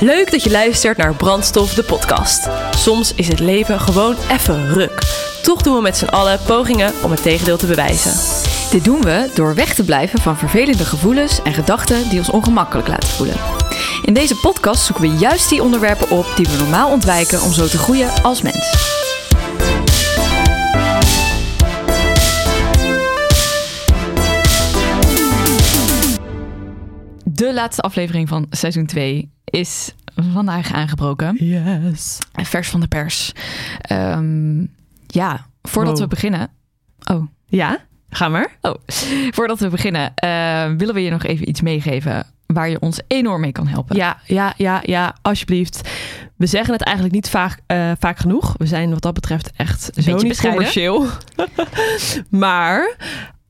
Leuk dat je luistert naar Brandstof, de podcast. Soms is het leven gewoon even ruk. Toch doen we met z'n allen pogingen om het tegendeel te bewijzen. Dit doen we door weg te blijven van vervelende gevoelens en gedachten die ons ongemakkelijk laten voelen. In deze podcast zoeken we juist die onderwerpen op die we normaal ontwijken om zo te groeien als mens. De laatste aflevering van seizoen 2 is vandaag aangebroken. Yes. Vers van de pers. Ehm, ja, voordat Wow. we beginnen. Oh, Ja, ga maar. Oh, voordat we beginnen, eh, willen we je nog even iets meegeven waar je ons enorm mee kan helpen. Ja, ja, ja, ja, alsjeblieft. We zeggen het eigenlijk niet vaak, eh, vaak genoeg. We zijn wat dat betreft echt zo beetje niet bescheiden. commercieel. maar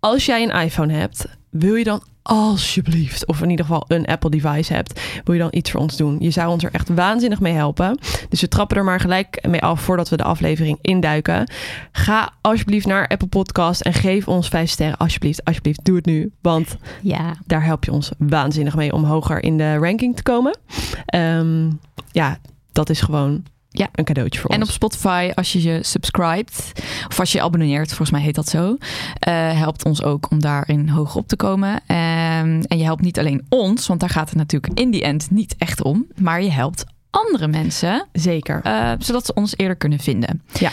als jij een iPhone hebt, wil je dan alsjeblieft, of in ieder geval een Apple device hebt, wil je dan iets voor ons doen? Je zou ons er echt waanzinnig mee helpen. Dus we trappen er maar gelijk mee af voordat we de aflevering induiken. Ga alsjeblieft naar Apple Podcast en geef ons vijf sterren. Alsjeblieft, alsjeblieft, doe het nu. Want Ja. daar help je ons waanzinnig mee om hoger in de ranking te komen. Ehm, ja, dat is gewoon Ja. een cadeautje voor En op ons. Spotify, als je je subscribt, of als je je abonneert, volgens mij heet dat zo, eh, helpt ons ook om daarin hoger op te komen. Ehm, en je helpt niet alleen ons, want daar gaat het natuurlijk in die end niet echt om, maar je helpt andere mensen, Zeker. eh, zodat ze ons eerder kunnen vinden. Ja.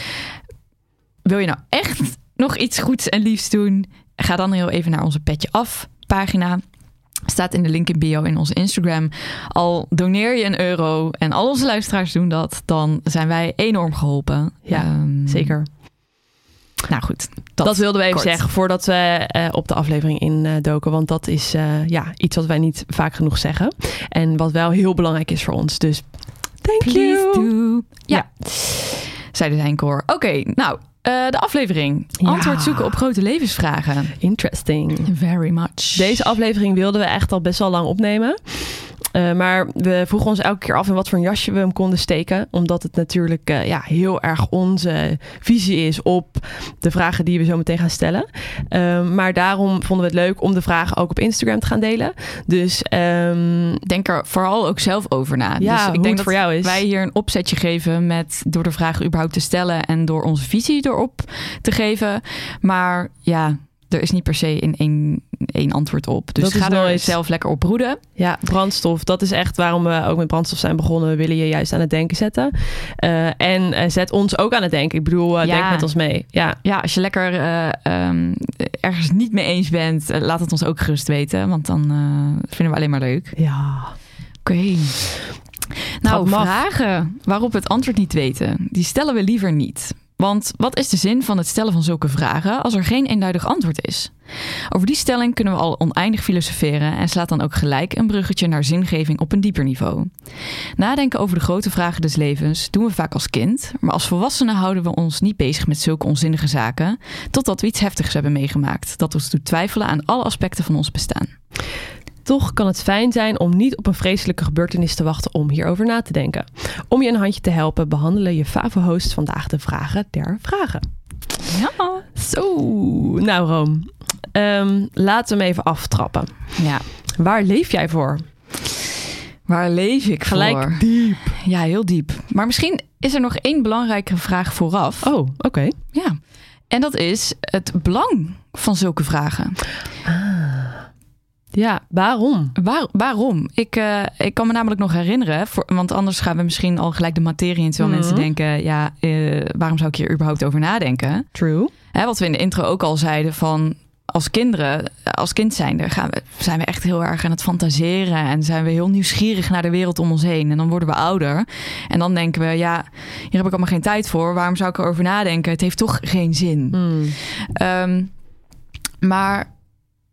Wil je nou echt nog iets goeds en liefs doen? Ga dan heel even naar onze Petje Af pagina. Staat in de link in bio in onze Instagram. Al doneer je een euro en al onze luisteraars doen dat, dan zijn wij enorm geholpen. Ja, Ehm, Zeker. Nou goed, Dat, wilden we even kort. zeggen voordat we eh, op de aflevering indoken. want dat is eh, ja, iets wat wij niet vaak genoeg zeggen. En wat wel heel belangrijk is voor ons. Dus thank Please you. do. Ja, zeiden zij in koor. Oké, nou, eh, de aflevering. Ja. Antwoord zoeken op grote levensvragen. Interesting. Very much. Deze aflevering wilden we echt al best wel lang opnemen. Eh, maar we vroegen ons elke keer af in wat voor een jasje we hem konden steken. Omdat het natuurlijk eh, ja, heel erg onze visie is op de vragen die we zo meteen gaan stellen. Eh, maar daarom vonden we het leuk om de vragen ook op Instagram te gaan delen. Dus ehm, Denk er vooral ook zelf over na. ja, dus ik denk het dat voor jou is. wij hier een opzetje geven met door de vragen überhaupt te stellen en door onze visie erop te geven. Maar ja, er is niet per se in één, één antwoord op. Dus Dat ga er nooit- zelf lekker op broeden. Ja, brandstof. Dat is echt waarom we ook met brandstof zijn begonnen. We willen je juist aan het denken zetten. Eh, en eh, zet ons ook aan het denken. Ik bedoel, eh, Ja. denk met ons mee. Ja, Ja, als je lekker eh, ehm, ergens niet mee eens bent, laat het ons ook gerust weten. Want dan vinden we alleen maar leuk. ja. Oké. Nou, vragen waarop we het antwoord niet weten, die stellen we liever niet. Want wat is de zin van het stellen van zulke vragen als er geen eenduidig antwoord is? Over die stelling kunnen we al oneindig filosoferen en slaat dan ook gelijk een bruggetje naar zingeving op een dieper niveau. Nadenken over de grote vragen des levens doen we vaak als kind, maar als volwassenen houden we ons niet bezig met zulke onzinnige zaken, totdat we iets heftigs hebben meegemaakt dat ons doet twijfelen aan alle aspecten van ons bestaan. Toch kan het fijn zijn om niet op een vreselijke gebeurtenis te wachten om hierover na te denken. Om je een handje te helpen, behandelen je Favo-hosts vandaag de vragen der vragen. Ja. Zo, nou Room, ehm, laten we hem even aftrappen. Ja. Waar leef jij voor? Waar leef ik Gelijk voor? diep. Ja, heel diep. Maar misschien is er nog één belangrijke vraag vooraf. Oh, oké. Ja. En dat is het belang van zulke vragen. Ja, waarom? Waar, waarom? Ik, eh, ik kan me namelijk nog herinneren, voor, want anders gaan we misschien al gelijk de materie in, terwijl Mhm. mensen denken, ja, eh, waarom zou ik hier überhaupt over nadenken? True. Hè, wat we in de intro ook al zeiden van als kinderen, als kind zijnde, gaan we, zijn we echt heel erg aan het fantaseren en zijn we heel nieuwsgierig naar de wereld om ons heen. En dan worden we ouder en dan denken we, ja, hier heb ik allemaal geen tijd voor. Waarom zou ik erover nadenken? Het heeft toch geen zin. Hmm. Ehm, maar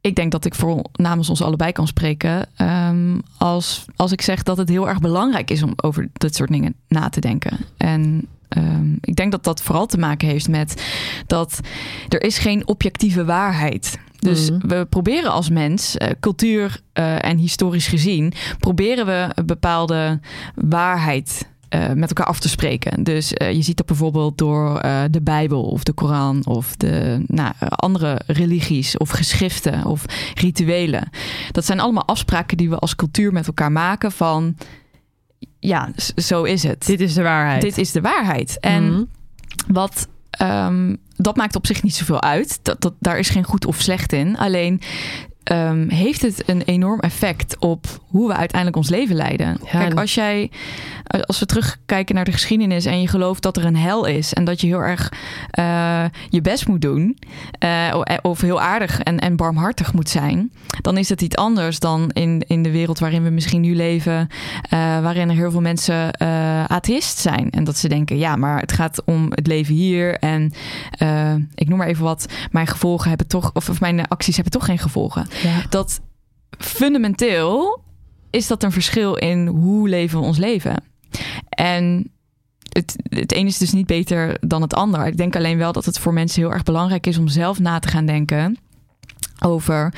ik denk dat ik voor namens ons allebei kan spreken. ehm, als, als ik zeg dat het heel erg belangrijk is om over dit soort dingen na te denken. En ehm, ik denk dat dat vooral te maken heeft met dat er is geen objectieve waarheid. Dus Mhm. we proberen als mens, eh, cultuur eh, en historisch gezien, proberen we een bepaalde waarheid eh, met elkaar af te spreken. Dus eh, je ziet dat bijvoorbeeld door eh, de Bijbel of de Koran of de nou, andere religies of geschriften of rituelen. Dat zijn allemaal afspraken die we als cultuur met elkaar maken van ja, zo is het. Dit is de waarheid. Dit is de waarheid. En Mhm. wat, ehm, dat maakt op zich niet zoveel uit. Dat, dat, daar is geen goed of slecht in. Alleen ehm, heeft het een enorm effect op hoe we uiteindelijk ons leven leiden. Ja, Kijk, als jij, als we terugkijken naar de geschiedenis en je gelooft dat er een hel is en dat je heel erg eh, je best moet doen, eh, of heel aardig en, en barmhartig moet zijn, dan is het iets anders dan in, in de wereld waarin we misschien nu leven, eh, waarin er heel veel mensen eh atheïst zijn. En dat ze denken, ja, maar het gaat om het leven hier en eh, ik noem maar even wat, mijn gevolgen hebben toch, of, of mijn acties hebben toch geen gevolgen Ja. dat fundamenteel is dat een verschil in hoe leven we ons leven. En het, het een is dus niet beter dan het ander. Ik denk alleen wel dat het voor mensen heel erg belangrijk is om zelf na te gaan denken over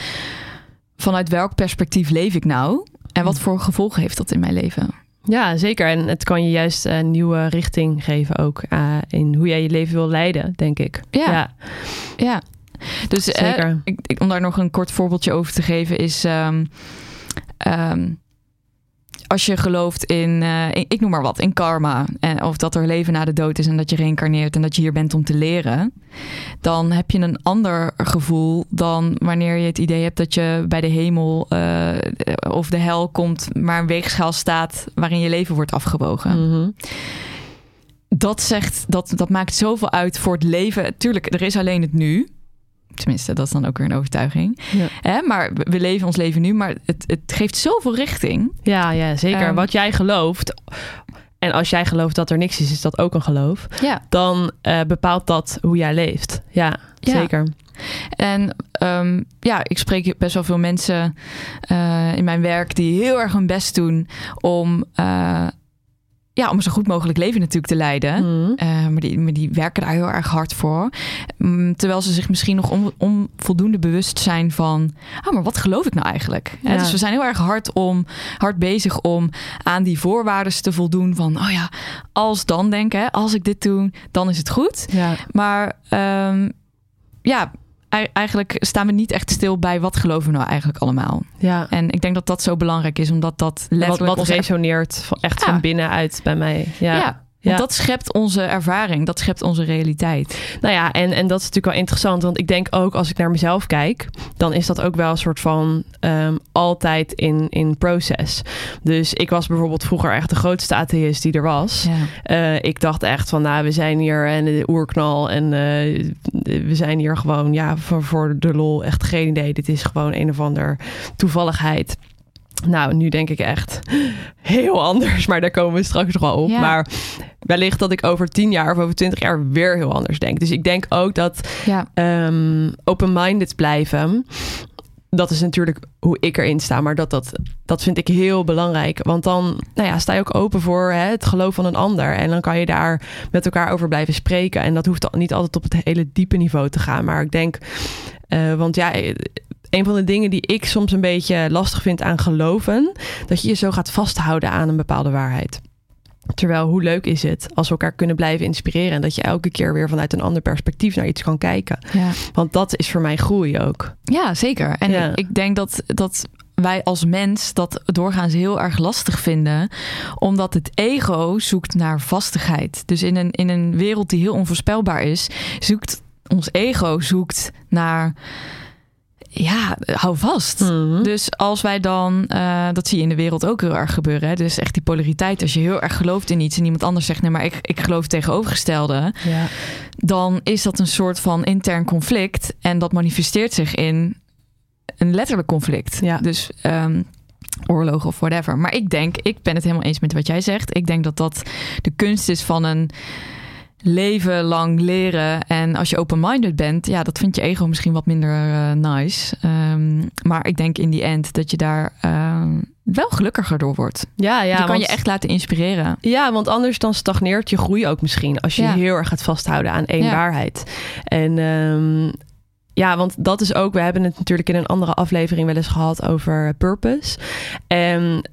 vanuit welk perspectief leef ik nou en wat voor gevolgen heeft dat in mijn leven. Ja, zeker. En het kan je juist een nieuwe richting geven ook eh, in hoe jij je leven wil leiden, denk ik. Ja. ja Ja, dus eh, zeker. ik, ik- om daar nog een kort voorbeeldje over te geven, is ehm, als je gelooft in, eh, in- ik noem maar wat, in karma. En, of dat er leven na de dood is en dat je reïncarneert en dat je hier bent om te leren. Dan heb je een ander gevoel dan wanneer je het idee hebt dat je bij de hemel eh, of de hel komt, maar een weegschaal staat waarin je leven wordt afgewogen Mhm. dat zegt, dat, dat maakt zoveel uit voor het leven. Tuurlijk, er is alleen het nu. Tenminste, dat is dan ook weer een overtuiging. Ja. Hè? Maar we leven ons leven nu, maar het, het geeft zoveel richting. Ja, ja, zeker. Ehm. Wat jij gelooft. En als jij gelooft dat er niks is, is dat ook een geloof. Ja. Dan eh, bepaalt dat hoe jij leeft. Ja, Ja. zeker. En ehm, ja, ik spreek best wel veel mensen eh, in mijn werk die heel erg hun best doen om, eh, ja, om zo goed mogelijk leven natuurlijk te leiden. Mhm. Eh, maar, die, maar die werken daar heel erg hard voor. Mm, terwijl ze zich misschien nog on, onvoldoende bewust zijn van... ah, maar wat geloof ik nou eigenlijk? Ja. dus we zijn heel erg hard, om, hard bezig om aan die voorwaarden te voldoen van... oh ja, als dan denken, als ik dit doe, dan is het goed. Ja. Maar ehm, ja, eigenlijk staan we niet echt stil bij wat geloven we nou eigenlijk allemaal. ja. En ik denk dat dat zo belangrijk is, omdat dat letterlijk... wat resoneert echt Ja. van binnenuit bij mij. Ja. ja, Ja. dat schept onze ervaring, dat schept onze realiteit. Nou ja, en, en dat is natuurlijk wel interessant. Want ik denk ook als ik naar mezelf kijk, dan is dat ook wel een soort van ehm, altijd in, in proces. Dus ik was bijvoorbeeld vroeger echt de grootste atheïst die er was. Ja. Eh, ik dacht echt van, nou, we zijn hier en de oerknal en eh, we zijn hier gewoon, ja, voor, voor de lol echt geen idee. Dit is gewoon een of ander toevalligheid. Nou, nu denk ik echt heel anders, maar daar komen we straks nog wel op. Ja. Maar wellicht dat ik over tien jaar of over twintig jaar weer heel anders denk. Dus ik denk ook dat Ja. ehm, open-minded blijven. Dat is natuurlijk hoe ik erin sta, maar dat, dat, dat vind ik heel belangrijk. Want dan nou ja, sta je ook open voor hè, het geloof van een ander. En dan kan je daar met elkaar over blijven spreken. En dat hoeft niet altijd op het hele diepe niveau te gaan. Maar ik denk, eh, want ja, een van de dingen die ik soms een beetje lastig vind aan geloven, dat je je zo gaat vasthouden aan een bepaalde waarheid. Terwijl, hoe leuk is het als we elkaar kunnen blijven inspireren en dat je elke keer weer vanuit een ander perspectief naar iets kan kijken. Ja. Want dat is voor mij groei ook. Ja, zeker. En Ja. ik, ik denk dat, dat wij als mens dat doorgaans heel erg lastig vinden, omdat het ego zoekt naar vastigheid. Dus in een, in een wereld die heel onvoorspelbaar is, zoekt ons ego zoekt naar. Ja, hou vast. Mhm. Dus als wij dan, eh, dat zie je in de wereld ook heel erg gebeuren. Hè? Dus echt die polariteit. Als je heel erg gelooft in iets en iemand anders zegt, nee, maar ik, ik geloof tegenovergestelde ja. dan is dat een soort van intern conflict. En dat manifesteert zich in een letterlijk conflict. Ja. Dus ehm, oorlog of whatever. Maar ik denk, ik ben het helemaal eens met wat jij zegt. Ik denk dat dat de kunst is van een leven lang leren. En als je open-minded bent, ja, dat vindt je ego misschien wat minder eh, nice. Ehm, maar ik denk in die end dat je daar ehm, wel gelukkiger door wordt. Ja, ja, je kan want, je echt laten inspireren. ja, want anders dan stagneert je groei ook misschien. Als je Ja. heel erg gaat vasthouden aan één Ja. waarheid. En ehm, ja, want dat is ook... We hebben het natuurlijk in een andere aflevering wel eens gehad over purpose. En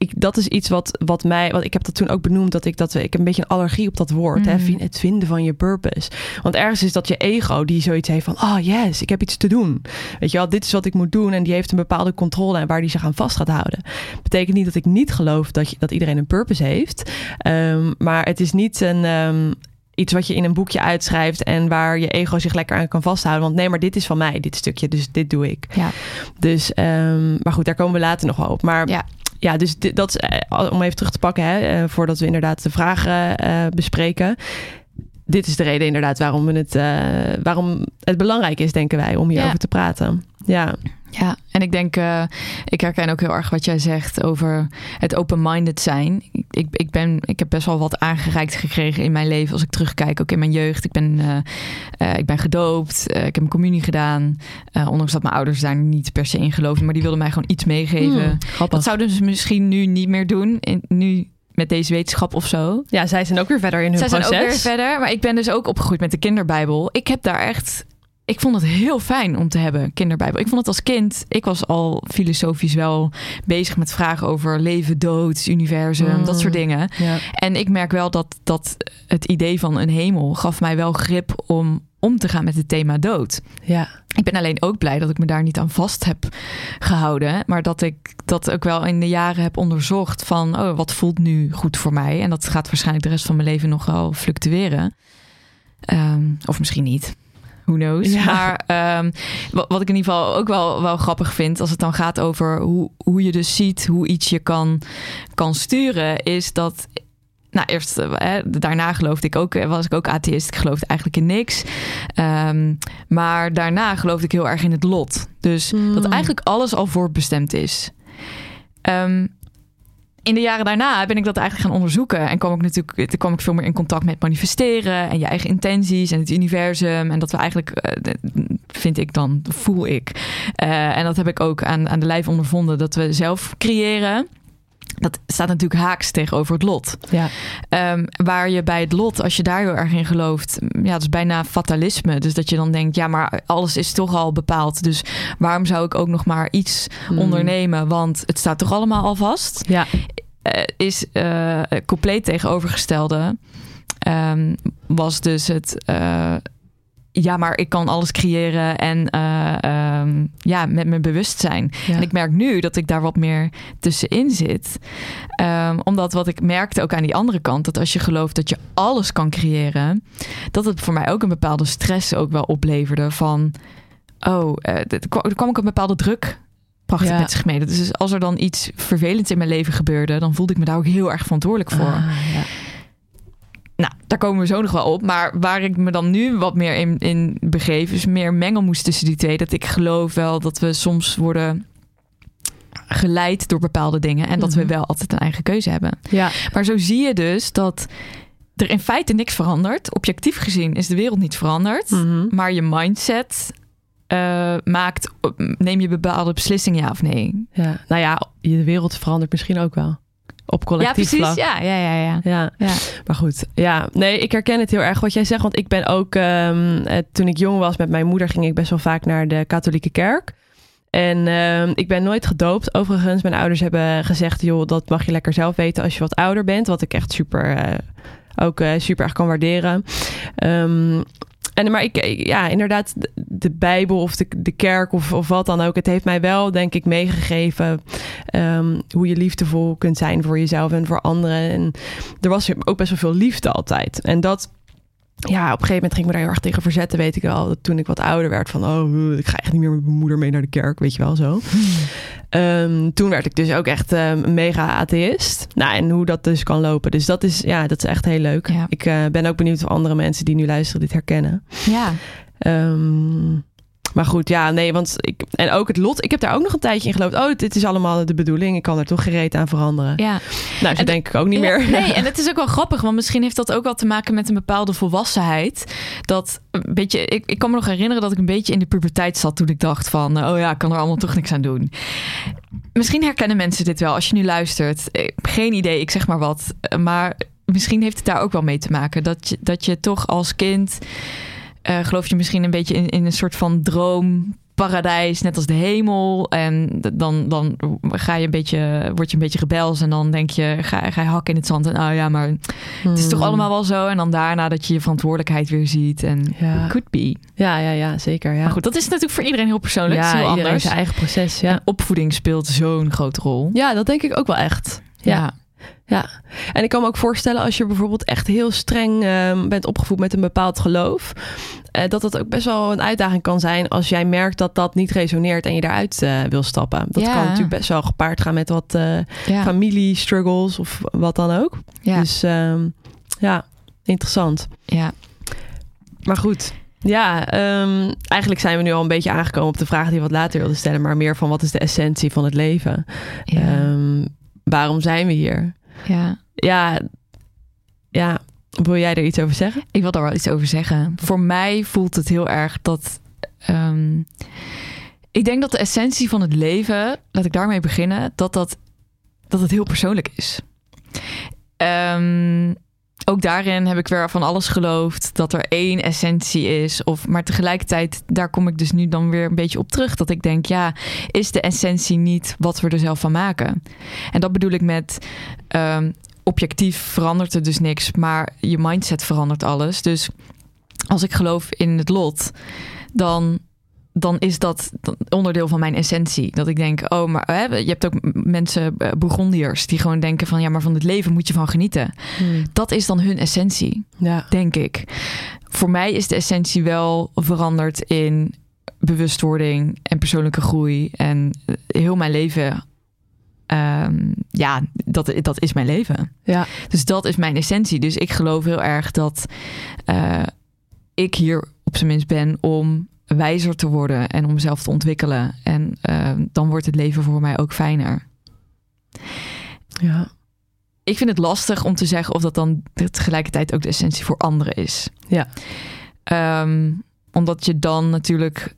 ik, dat is iets wat, wat mij, wat ik heb dat toen ook benoemd, dat ik dat ik heb een beetje een allergie op dat woord, hè, Mhm. het vinden van je purpose. Want ergens is dat je ego die zoiets heeft van, oh yes, ik heb iets te doen. Weet je wel, dit is wat ik moet doen en die heeft een bepaalde controle en waar die zich aan vast gaat houden. Betekent niet dat ik niet geloof dat, je, dat iedereen een purpose heeft, Ehm, maar het is niet een ehm, iets wat je in een boekje uitschrijft en waar je ego zich lekker aan kan vasthouden. Want nee, maar dit is van mij, dit stukje, dus dit doe ik. Ja. Dus, ehm, maar goed, daar komen we later nog wel op. Maar Ja. Ja, dus dat is, eh, om even terug te pakken, hè, eh, voordat we inderdaad de vragen eh, bespreken. Dit is de reden inderdaad waarom, we het, waarom het belangrijk is, denken wij, om hierover Ja. te praten. Ja, Ja, en ik denk, ik herken ook heel erg wat jij zegt over het open-minded zijn. Ik, ik, ben, ik heb best wel wat aangereikt gekregen in mijn leven als ik terugkijk, ook in mijn jeugd. Ik ben, eh, eh, ik ben gedoopt, eh, ik heb een communie gedaan. Ondanks dat mijn ouders daar niet per se in geloofden, maar die wilden mij gewoon iets meegeven. Hmm. Dat zouden ze misschien nu niet meer doen, in, nu met deze wetenschap of zo. Ja, zij zijn ook weer verder in hun Zij zijn proces. ook weer verder. Maar ik ben dus ook opgegroeid met de kinderbijbel. Ik heb daar echt... Ik vond het heel fijn om te hebben, kinderbijbel. Ik vond het als kind... Ik was al filosofisch wel bezig met vragen over leven, dood, universum, Mm. dat soort dingen. Ja. En ik merk wel dat, dat het idee van een hemel gaf mij wel grip om om te gaan met het thema dood. ja. Ik ben alleen ook blij dat ik me daar niet aan vast heb gehouden. Maar dat ik dat ook wel in de jaren heb onderzocht van oh, wat voelt nu goed voor mij. En dat gaat waarschijnlijk de rest van mijn leven nog wel fluctueren. Ehm, of misschien niet. Who knows. Ja. Maar ehm, wat, ik in ieder geval ook wel, wel grappig vind als het dan gaat over hoe, hoe je dus ziet hoe iets je kan, kan sturen, is dat nou, eerst, eh, hè, daarna geloofde ik ook, eh, was ik ook atheïst. Ik geloofde eigenlijk in niks. Ehm, maar daarna geloofde ik heel erg in het lot. Dus Mm. dat eigenlijk alles al voorbestemd is. Ehm, in de jaren daarna ben ik dat eigenlijk gaan onderzoeken. En kwam ik natuurlijk toen kwam ik veel meer in contact met manifesteren en je eigen intenties en het universum. En dat we eigenlijk, eh, vind ik dan, voel ik. Eh, en dat heb ik ook aan, aan de lijf ondervonden, dat we zelf creëren. Dat staat natuurlijk haaks tegenover het lot. Ja. Ehm, waar je bij het lot, als je daar heel erg in gelooft, ja, dat is bijna fatalisme. Dus dat je dan denkt, ja, maar alles is toch al bepaald. Dus waarom zou ik ook nog maar iets Mm. ondernemen? Want het staat toch allemaal al vast? Ja. Eh, is eh, compleet tegenovergestelde. Ehm, was dus het. eh, ja, maar ik kan alles creëren en eh, ehm, ja, met mijn bewustzijn. Ja. En ik merk nu dat ik daar wat meer tussenin zit. Ehm, omdat wat ik merkte ook aan die andere kant, dat als je gelooft dat je alles kan creëren, dat het voor mij ook een bepaalde stress ook wel opleverde van, oh, eh, er kwam kwam ook een bepaalde druk. Ja. met zich mee. Dus als er dan iets vervelends in mijn leven gebeurde, dan voelde ik me daar ook heel erg verantwoordelijk voor. Ah, ja. Nou, daar komen we zo nog wel op. Maar waar ik me dan nu wat meer in, in begeef, is meer mengelmoes tussen die twee. Dat ik geloof wel dat we soms worden geleid door bepaalde dingen. En dat Mhm. we wel altijd een eigen keuze hebben. ja. Maar zo zie je dus dat er in feite niks verandert. Objectief gezien is de wereld niet veranderd. Mhm. Maar je mindset eh, maakt, neem je bepaalde beslissingen ja of nee. ja. Nou ja, de wereld verandert misschien ook wel. Op Ja, collectief precies. vlak. Ja, ja, ja, ja. Ja, ja. maar goed. Ja, nee, ik herken het heel erg wat jij zegt. Want ik ben ook, ehm, eh, toen ik jong was met mijn moeder, ging ik best wel vaak naar de katholieke kerk. En ehm, ik ben nooit gedoopt. Overigens, mijn ouders hebben gezegd, joh, dat mag je lekker zelf weten als je wat ouder bent. Wat ik echt super, eh, ook eh, super erg kan waarderen. Ehm, maar ik, ja, inderdaad, de, Bijbel of de, de kerk of, of wat dan ook. Het heeft mij wel, denk ik, meegegeven ehm, hoe je liefdevol kunt zijn voor jezelf en voor anderen. En er was ook best wel veel liefde altijd. En dat, ja, op een gegeven moment ging ik me daar heel erg tegen verzetten, weet ik wel. Toen ik wat ouder werd, van oh, ik ga echt niet meer met mijn moeder mee naar de kerk, weet je wel zo. Ehm, toen werd ik dus ook echt ehm, een mega atheïst. Nou, en hoe dat dus kan lopen. Dus dat is, ja, dat is echt heel leuk. Ja. Ik eh, ben ook benieuwd of andere mensen die nu luisteren dit herkennen. ja. Ehm, maar goed, ja, nee, want ik... En ook het lot. Ik heb daar ook nog een tijdje in geloofd. Oh, dit is allemaal de bedoeling. Ik kan er toch gereed aan veranderen. ja. Nou, zo En denk ik ook niet Ja, meer. Nee, en het is ook wel grappig, want misschien heeft dat ook wel te maken met een bepaalde volwassenheid. Dat een beetje, ik, ik kan me nog herinneren dat ik een beetje in de puberteit zat toen ik dacht van, oh ja, ik kan er allemaal toch niks aan doen. Misschien herkennen mensen dit wel als je nu luistert. Heb Geen idee, ik zeg maar wat. Maar misschien heeft het daar ook wel mee te maken. Dat je, dat je toch als kind, eh, geloof je misschien een beetje in, in een soort van droom paradijs, net als de hemel. En dan, dan ga je een beetje, word je een beetje rebels. En dan denk je, ga, ga je hakken in het zand. En oh ja, maar het is toch Hmm. allemaal wel zo. En dan daarna dat je je verantwoordelijkheid weer ziet. En Ja. could be. Ja, ja, ja, zeker. Ja, Maar goed, dat is natuurlijk voor iedereen heel persoonlijk. is heel iedereen anders. zijn eigen proces. Ja. En opvoeding speelt zo'n grote rol. ja, dat denk ik ook wel echt. Ja. Ja, en ik kan me ook voorstellen als je bijvoorbeeld echt heel streng ehm, bent opgevoed met een bepaald geloof, eh, dat dat ook best wel een uitdaging kan zijn als jij merkt dat dat niet resoneert en je daaruit eh, wil stappen. Dat Ja. kan natuurlijk best wel gepaard gaan met wat eh ja. familie-struggles of wat dan ook. ja. Dus ehm, ja, interessant. ja. Maar goed. Ja, ehm, eigenlijk zijn we nu al een beetje aangekomen op de vraag die we wat later wilden stellen, maar meer van wat is de essentie van het leven? Ja. Waarom zijn we hier? ja. Ja, ja, wil jij er iets over zeggen? Ik wil daar wel iets over zeggen. Voor mij voelt het heel erg dat. ehm, ik denk dat de essentie van het leven, laat ik daarmee beginnen, dat, dat, dat het heel persoonlijk is. Ehm, ook daarin heb ik weer van alles geloofd dat er één essentie is. Of, maar tegelijkertijd, daar kom ik dus nu dan weer een beetje op terug. Dat ik denk, ja, is de essentie niet wat we er zelf van maken? En dat bedoel ik met ehm, objectief verandert er dus niks, maar je mindset verandert alles. Dus als ik geloof in het lot, dan, dan is dat onderdeel van mijn essentie. Dat ik denk, oh, maar hè, je hebt ook mensen, eh, Bourgondiërs, die gewoon denken van, ja, maar van het leven moet je van genieten. Dat is dan hun essentie, Ja, denk ik. Voor mij is de essentie wel veranderd in bewustwording en persoonlijke groei. En eh, heel mijn leven, ehm, ja, dat, dat is mijn leven. ja, Dus dat is mijn essentie. Dus ik geloof heel erg dat eh, ik hier op zijn minst ben om wijzer te worden en om mezelf te ontwikkelen. En eh, dan wordt het leven voor mij ook fijner. ja, Ik vind het lastig om te zeggen of dat dan tegelijkertijd ook de essentie voor anderen is. Ja. Ehm, omdat je dan natuurlijk,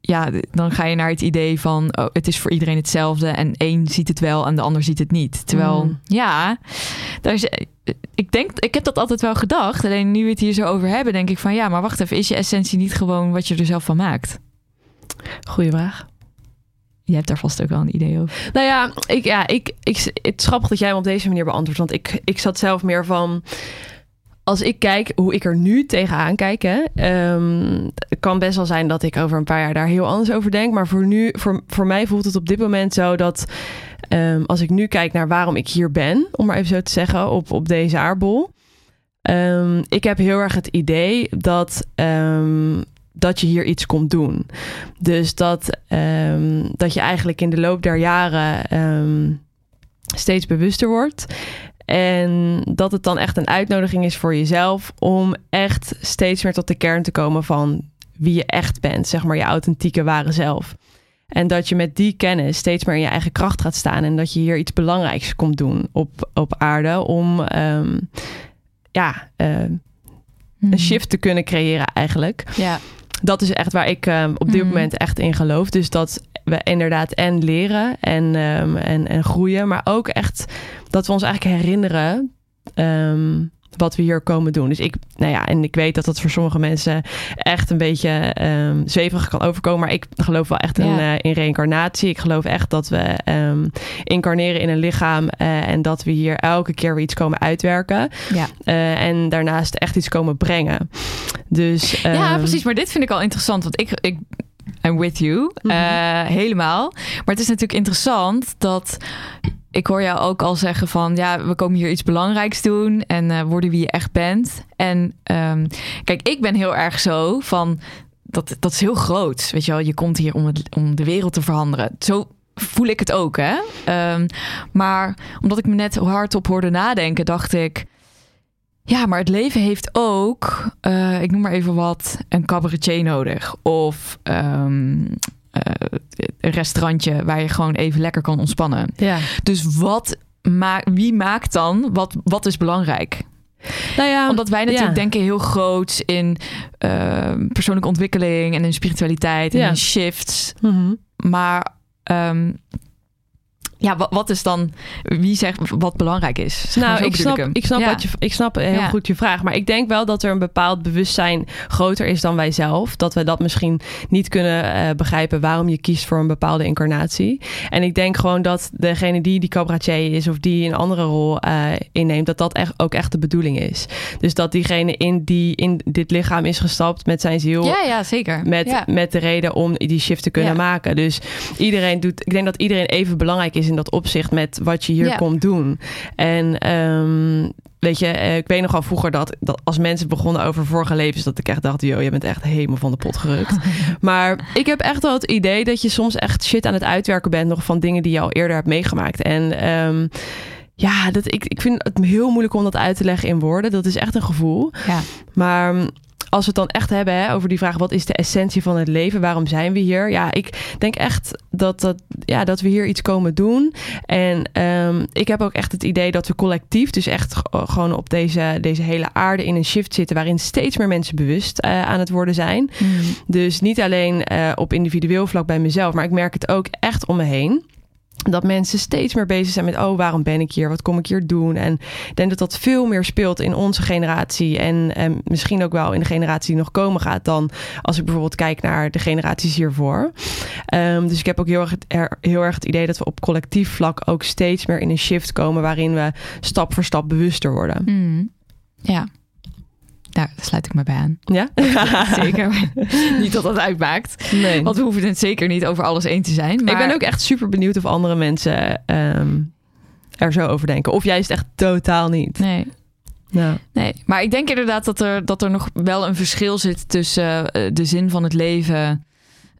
ja, dan ga je naar het idee van oh, het is voor iedereen hetzelfde en één ziet het wel en de ander ziet het niet. Terwijl, Mm. ja, daar is, ik denk, ik heb dat altijd wel gedacht. Alleen nu we het hier zo over hebben, denk ik van ja, maar wacht even, is je essentie niet gewoon wat je er zelf van maakt? goeie vraag. Je hebt daar vast ook wel een idee over. Nou ja, ik, ja ik, ik, het is grappig dat jij hem op deze manier beantwoordt. Want ik, ik zat zelf meer van... Als ik kijk hoe ik er nu tegenaan kijk... Hè, ehm, het kan best wel zijn dat ik over een paar jaar daar heel anders over denk. Maar voor nu, voor, voor mij voelt het op dit moment zo dat... ehm, als ik nu kijk naar waarom ik hier ben... om maar even zo te zeggen, op, op deze aardbol... ehm, ik heb heel erg het idee dat... ehm, dat je hier iets komt doen. Dus dat, dat je eigenlijk in de loop der jaren steeds bewuster wordt. En dat het dan echt een uitnodiging is voor jezelf om echt steeds meer tot de kern te komen van wie je echt bent, zeg maar je authentieke ware zelf. En dat je met die kennis steeds meer in je eigen kracht gaat staan en dat je hier iets belangrijks komt doen op, op aarde om ehm, ja, eh, een shift te kunnen creëren eigenlijk Ja, dat is echt waar ik ehm, op dit Mhm. moment echt in geloof. Dus dat we inderdaad en leren en, ehm, en, en groeien, maar ook echt dat we ons eigenlijk herinneren ehm, wat we hier komen doen. Dus ik, nou ja, en ik weet dat dat voor sommige mensen echt een beetje zweverig kan overkomen, maar ik geloof wel echt in, Ja. eh, in reïncarnatie. Ik geloof echt dat we ehm, incarneren in een lichaam eh, en dat we hier elke keer weer iets komen uitwerken. ja. eh, en daarnaast echt iets komen brengen. Dus, Ja, ehm, precies. Maar dit vind ik al interessant. Want ik, ik I'm with you. Mhm. helemaal. Maar het is natuurlijk interessant dat... Ik hoor jou ook al zeggen van... Ja, we komen hier iets belangrijks doen. En eh, worden wie je echt bent. En ehm, kijk, ik ben heel erg zo van... Dat, dat is heel groot. Weet je wel, je komt hier om, het, om de wereld te veranderen. Zo voel ik het ook, hè. Ehm, maar omdat ik me net hardop hoorde nadenken, dacht ik... Ja, maar het leven heeft ook, eh, ik noem maar even wat, een cabaretier nodig. Of ehm, eh, restaurantje waar je gewoon even lekker kan ontspannen. ja. Dus wat ma wie maakt dan wat, wat is belangrijk? Nou ja, Omdat wij natuurlijk ja. denken heel groot in eh, persoonlijke ontwikkeling en in spiritualiteit en Ja. in shifts. Mhm. Maar ehm, ja, wat, is dan, wie zegt wat belangrijk is? Nou, ik snap, hem. ik snap, Ja. wat je, ik snap heel Ja. goed je vraag. Maar ik denk wel dat er een bepaald bewustzijn groter is dan wij zelf. Dat we dat misschien niet kunnen eh, begrijpen waarom je kiest voor een bepaalde incarnatie. En ik denk gewoon dat degene die die cabaretier is of die een andere rol eh, inneemt, dat dat echt, ook echt de bedoeling is. Dus dat diegene in, die, in dit lichaam is gestapt met zijn ziel. Ja, ja, zeker. Met, met de reden om die shift te kunnen maken. Dus iedereen doet. Ik denk dat iedereen even belangrijk is in dat opzicht met wat je hier Ja. komt doen. En ehm, weet je, eh, ik weet nog wel vroeger dat, dat als mensen begonnen over vorige levens, dat ik echt dacht, joh, je bent echt helemaal van de pot gerukt. maar ik heb echt wel het idee dat je soms echt shit aan het uitwerken bent nog van dingen die je al eerder hebt meegemaakt. En ehm, ja, dat, ik, ik vind het heel moeilijk om dat uit te leggen in woorden. Dat is echt een gevoel. Ja. Maar als we het dan echt hebben hè, over die vraag: wat is de essentie van het leven? Waarom zijn we hier? Ja, ik denk echt dat, dat, ja, dat we hier iets komen doen. En ehm, ik heb ook echt het idee dat we collectief, dus echt g- gewoon op deze, deze hele aarde in een shift zitten. waarin steeds meer mensen bewust eh, aan het worden zijn. Mm. Dus niet alleen eh, op individueel vlak bij mezelf, maar ik merk het ook echt om me heen. Dat mensen steeds meer bezig zijn met, oh, waarom ben ik hier? Wat kom ik hier doen? En ik denk dat dat veel meer speelt in onze generatie. En, en misschien ook wel in de generatie die nog komen gaat. Dan als ik bijvoorbeeld kijk naar de generaties hiervoor. Ehm, dus ik heb ook heel erg, het- er- heel erg het idee dat we op collectief vlak ook steeds meer in een shift komen. waarin we stap voor stap bewuster worden. Mm. Ja. Daar sluit ik me bij aan. Ja? Zeker. niet dat dat uitmaakt. Nee. Want we hoeven het zeker niet over alles eens te zijn. Maar... Ik ben ook echt super benieuwd of andere mensen ehm, er zo over denken. Of juist echt totaal niet. Nee. Nou, Nee, maar ik denk inderdaad dat er, dat er nog wel een verschil zit tussen eh, de zin van het leven.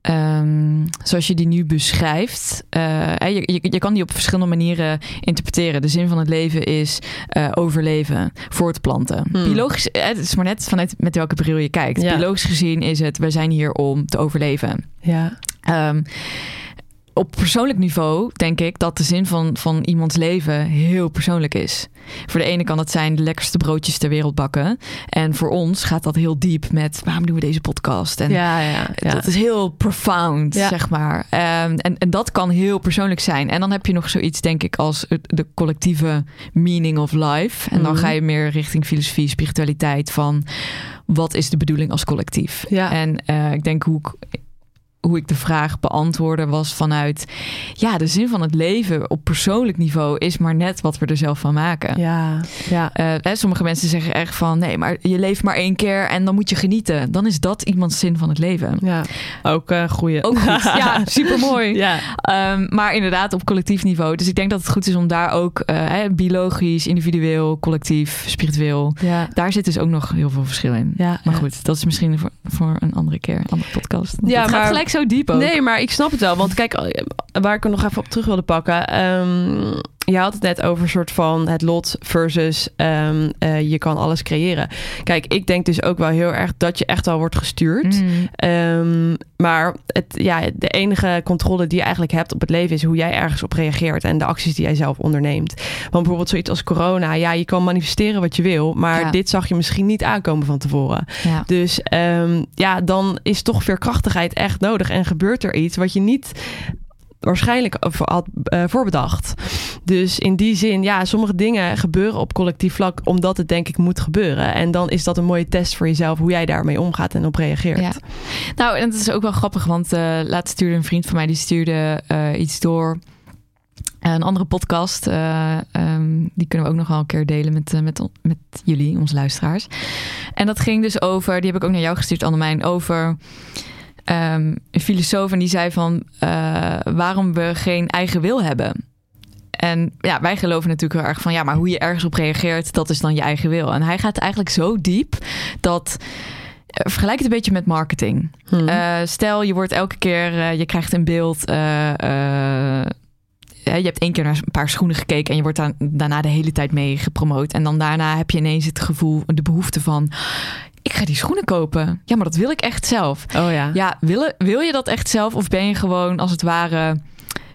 Ehm, zoals je die nu beschrijft. Eh, je, je, je kan die op verschillende manieren interpreteren. De zin van het leven is eh, overleven, voortplanten. Hmm. Biologisch, eh, het is maar net vanuit met welke bril je kijkt. Ja. Biologisch gezien is het, we zijn hier om te overleven. ja. Ehm, op persoonlijk niveau denk ik dat de zin van, van iemands leven heel persoonlijk is. Voor de ene kan het zijn de lekkerste broodjes ter wereld bakken. En voor ons gaat dat heel diep met waarom doen we deze podcast? En ja, ja, ja. dat is heel profound, zeg maar. Ehm, en, en dat kan heel persoonlijk zijn. En dan heb je nog zoiets, denk ik, als de collectieve meaning of life. En dan Mhm. ga je meer richting filosofie, spiritualiteit van wat is de bedoeling als collectief? Ja. En eh, ik denk hoe ik, hoe ik de vraag beantwoordde was vanuit... ja, de zin van het leven op persoonlijk niveau is maar net wat we er zelf van maken. Ja, ja. Eh, hè, sommige mensen zeggen echt van... nee, maar je leeft maar één keer en dan moet je genieten. Dan is dat iemands zin van het leven. ja. Ook een goeie. Ook goed. Ja, supermooi. Ja, Ehm, maar inderdaad op collectief niveau. Dus ik denk dat het goed is om daar ook eh, hè, biologisch, individueel, collectief, spiritueel... ja. daar zit dus ook nog heel veel verschil in. Ja, Maar ja. goed, dat is misschien voor, voor een andere keer, een andere podcast. Ja, maar- gelijk zo diep ook. Nee, maar ik snap het wel. Want kijk, eh, waar ik er nog even op terug wilde pakken. ehm, je had het net over een soort van het lot versus ehm, eh, je kan alles creëren. Kijk, ik denk dus ook wel heel erg dat je echt wel wordt gestuurd. Mm. Ehm, maar het, ja, de enige controle die je eigenlijk hebt op het leven is hoe jij ergens op reageert en de acties die jij zelf onderneemt. Want bijvoorbeeld zoiets als corona, ja, je kan manifesteren wat je wil, maar Ja. dit zag je misschien niet aankomen van tevoren. Ja. Dus ehm, ja, dan is toch veerkrachtigheid echt nodig en gebeurt er iets wat je niet waarschijnlijk had eh, voorbedacht. Dus in die zin, ja, sommige dingen gebeuren op collectief vlak omdat het denk ik moet gebeuren. En dan is dat een mooie test voor jezelf hoe jij daarmee omgaat en op reageert. Ja. Nou, en het is ook wel grappig, want eh laatst stuurde een vriend van mij die stuurde eh, iets door. Een andere podcast, eh, ehm, die kunnen we ook nog wel een keer delen met, met, met jullie, onze luisteraars. En dat ging dus over, die heb ik ook naar jou gestuurd, Annemijn, over ehm, een filosoof. En die zei van eh, waarom we geen eigen wil hebben. En ja, wij geloven natuurlijk heel erg van ja, maar hoe je ergens op reageert, dat is dan je eigen wil. En hij gaat eigenlijk zo diep dat. eh, Vergelijk het een beetje met marketing. Hm. Eh, stel, je wordt elke keer, je krijgt een beeld. je hebt één keer naar een paar schoenen gekeken en je wordt daar, daarna de hele tijd mee gepromoot. En dan daarna heb je ineens het gevoel, de behoefte van. Ik ga die schoenen kopen. Ja, maar dat wil ik echt zelf. oh ja. Ja, wil, wil je dat echt zelf of ben je gewoon als het ware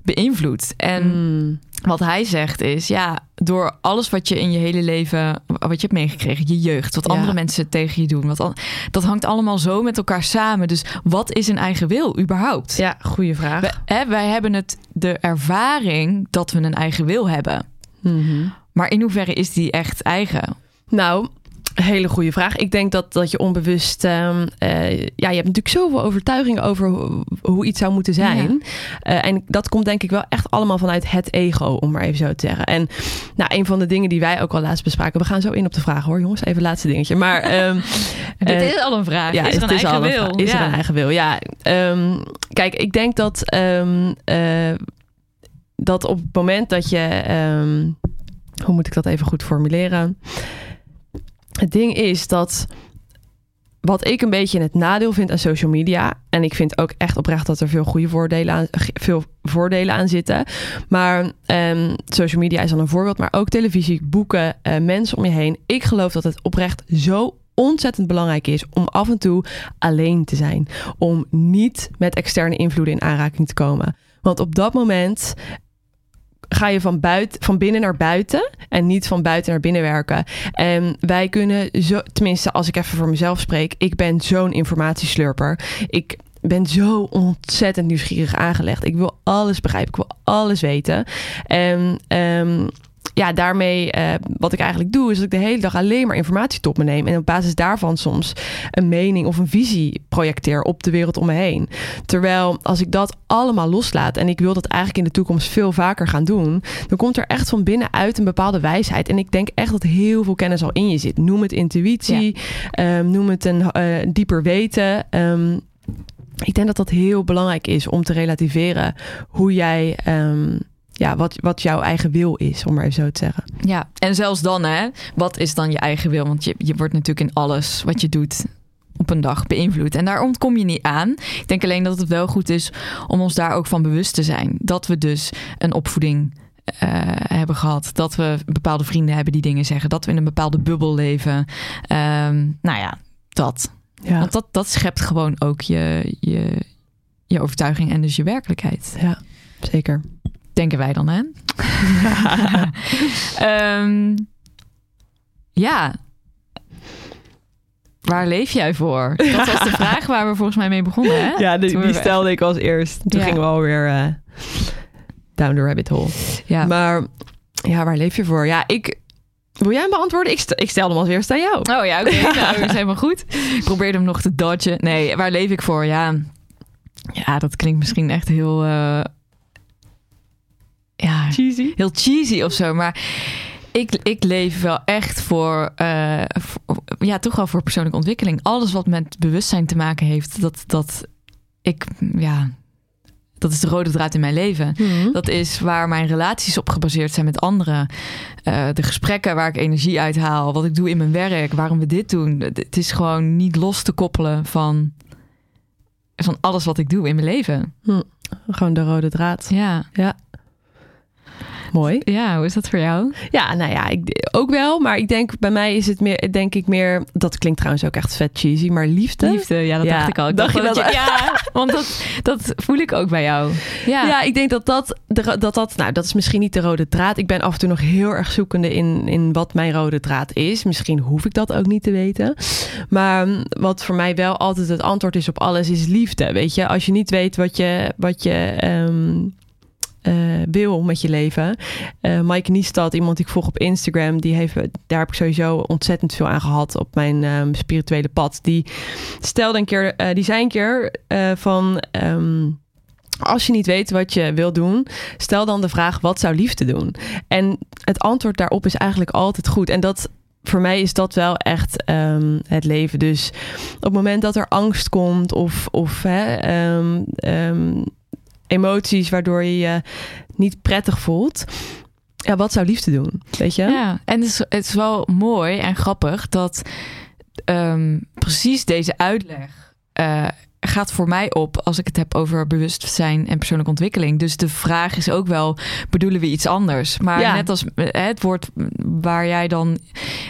beïnvloed? En Mm. wat hij zegt is, ja, door alles wat je in je hele leven, wat je hebt meegekregen, je jeugd, wat Ja. andere mensen tegen je doen. Wat dat hangt allemaal zo met elkaar samen. Dus wat is een eigen wil überhaupt? Ja, goede vraag. We- hè, wij hebben het, de ervaring dat we een eigen wil hebben. Mhm. Maar in hoeverre is die echt eigen? Nou, hele goede vraag. Ik denk dat, dat je onbewust... ehm, eh, ja, je hebt natuurlijk zoveel overtuigingen over hoe, hoe iets zou moeten zijn. Eh, en dat komt denk ik wel echt allemaal vanuit het ego, om maar even zo te zeggen. En nou, een van de dingen die wij ook al laatst bespraken... We gaan zo in op de vraag hoor, jongens. Even laatste dingetje. Maar... ehm, Dit eh, is al een vraag. Ja, is er een het is eigen al een wil? Is er Ja. een eigen wil? Ja. ehm, kijk, ik denk dat, dat op het moment dat je... hoe moet ik dat even goed formuleren? Het ding is dat... Wat ik een beetje het nadeel vind aan social media... en ik vind ook echt oprecht dat er veel goede voordelen aan, veel voordelen aan zitten... maar ehm, social media is dan een voorbeeld... maar ook televisie, boeken, eh, mensen om je heen. Ik geloof dat het oprecht zo ontzettend belangrijk is... om af en toe alleen te zijn. Om niet met externe invloeden in aanraking te komen. Want op dat moment ga je van, buiten, van binnen naar buiten en niet van buiten naar binnen werken. En wij kunnen zo, tenminste als ik even voor mezelf spreek, ik ben zo'n informatieslurper. Ik ben zo ontzettend nieuwsgierig aangelegd. Ik wil alles begrijpen, ik wil alles weten. En ehm, ja, daarmee, eh, wat ik eigenlijk doe, is dat ik de hele dag alleen maar informatie tot me neem. En op basis daarvan soms een mening of een visie projecteer op de wereld om me heen. Terwijl als ik dat allemaal loslaat en ik wil dat eigenlijk in de toekomst veel vaker gaan doen, dan komt er echt van binnenuit een bepaalde wijsheid. En ik denk echt dat heel veel kennis al in je zit. Noem het intuïtie, ehm, noem het een eh, dieper weten. Ehm, ik denk dat dat heel belangrijk is om te relativeren hoe jij. ehm, ja, wat, wat jouw eigen wil is, om maar even zo te zeggen. Ja, en zelfs dan, hè, wat is dan je eigen wil? Want je, je wordt natuurlijk in alles wat je doet op een dag beïnvloed. En daar ontkom je niet aan. Ik denk alleen dat het wel goed is om ons daar ook van bewust te zijn. Dat we dus een opvoeding eh, hebben gehad. Dat we bepaalde vrienden hebben die dingen zeggen. Dat we in een bepaalde bubbel leven. Ehm, nou ja, dat. Ja, Want dat, dat schept gewoon ook je, je, je overtuiging en dus je werkelijkheid. ja zeker. Denken wij dan, hè? Ehm, ja. Waar leef jij voor? Dat was de vraag waar we volgens mij mee begonnen, hè? Ja, die, stelde ik als eerst. Toen Ja. gingen we alweer eh down the rabbit hole. Ja. Maar ja, waar leef je voor? Ja, ik... Wil jij hem beantwoorden? Ik, st- ik stel hem als eerste aan jou. Oh ja, oké. nou, dat is helemaal goed. Ik probeerde hem nog te dodgen. Nee, waar leef ik voor? Ja, ja dat klinkt misschien echt heel... eh, ja, Cheesy. heel cheesy of zo. Maar ik, ik leef wel echt voor, eh, voor- ja, toch wel voor persoonlijke ontwikkeling. Alles wat met bewustzijn te maken heeft, dat, dat ik, ja, dat is de rode draad in mijn leven. Dat is waar mijn relaties op gebaseerd zijn met anderen. Eh, de gesprekken waar ik energie uit haal. Wat ik doe in mijn werk. Waarom we dit doen. Het is gewoon niet los te koppelen van, van alles wat ik doe in mijn leven. Gewoon de rode draad. Ja. Mooi. ja, hoe is dat voor jou? Ja, nou ja, ik, ook wel. Maar ik denk, bij mij is het meer, denk ik meer... Dat klinkt trouwens ook echt vet cheesy, maar liefde. Liefde, ja, dat Ja, dacht ik al. Ik dacht dacht je dat? je- ja, want dat, dat voel ik ook bij jou. Ja, Ja, ik denk dat dat, dat dat, nou, dat is misschien niet de rode draad. Ik ben af en toe nog heel erg zoekende in, in wat mijn rode draad is. Misschien hoef ik dat ook niet te weten. Maar mm, wat voor mij wel altijd het antwoord is op alles, is liefde. Weet je, als je niet weet wat je, wat je ehm, eh, wil met je leven. Eh Mike Niestad, iemand die ik volg op Instagram, die heeft, daar heb ik sowieso ontzettend veel aan gehad op mijn ehm, spirituele pad. Die stelde een keer, eh, die zei een keer eh, van. ehm, als je niet weet wat je wil doen, stel dan de vraag: wat zou liefde doen? En het antwoord daarop is eigenlijk altijd goed. En dat voor mij is dat wel echt ehm, het leven. Dus op het moment dat er angst komt of, of hè, emoties waardoor je je niet prettig voelt, ja, wat zou liefde doen? Weet je? Ja, en het is, het is wel mooi en grappig dat ehm, precies deze uitleg eh, gaat voor mij op als ik het heb over bewustzijn en persoonlijke ontwikkeling. Dus de vraag is ook wel, bedoelen we iets anders? Maar Ja. net als eh, het woord waar jij dan,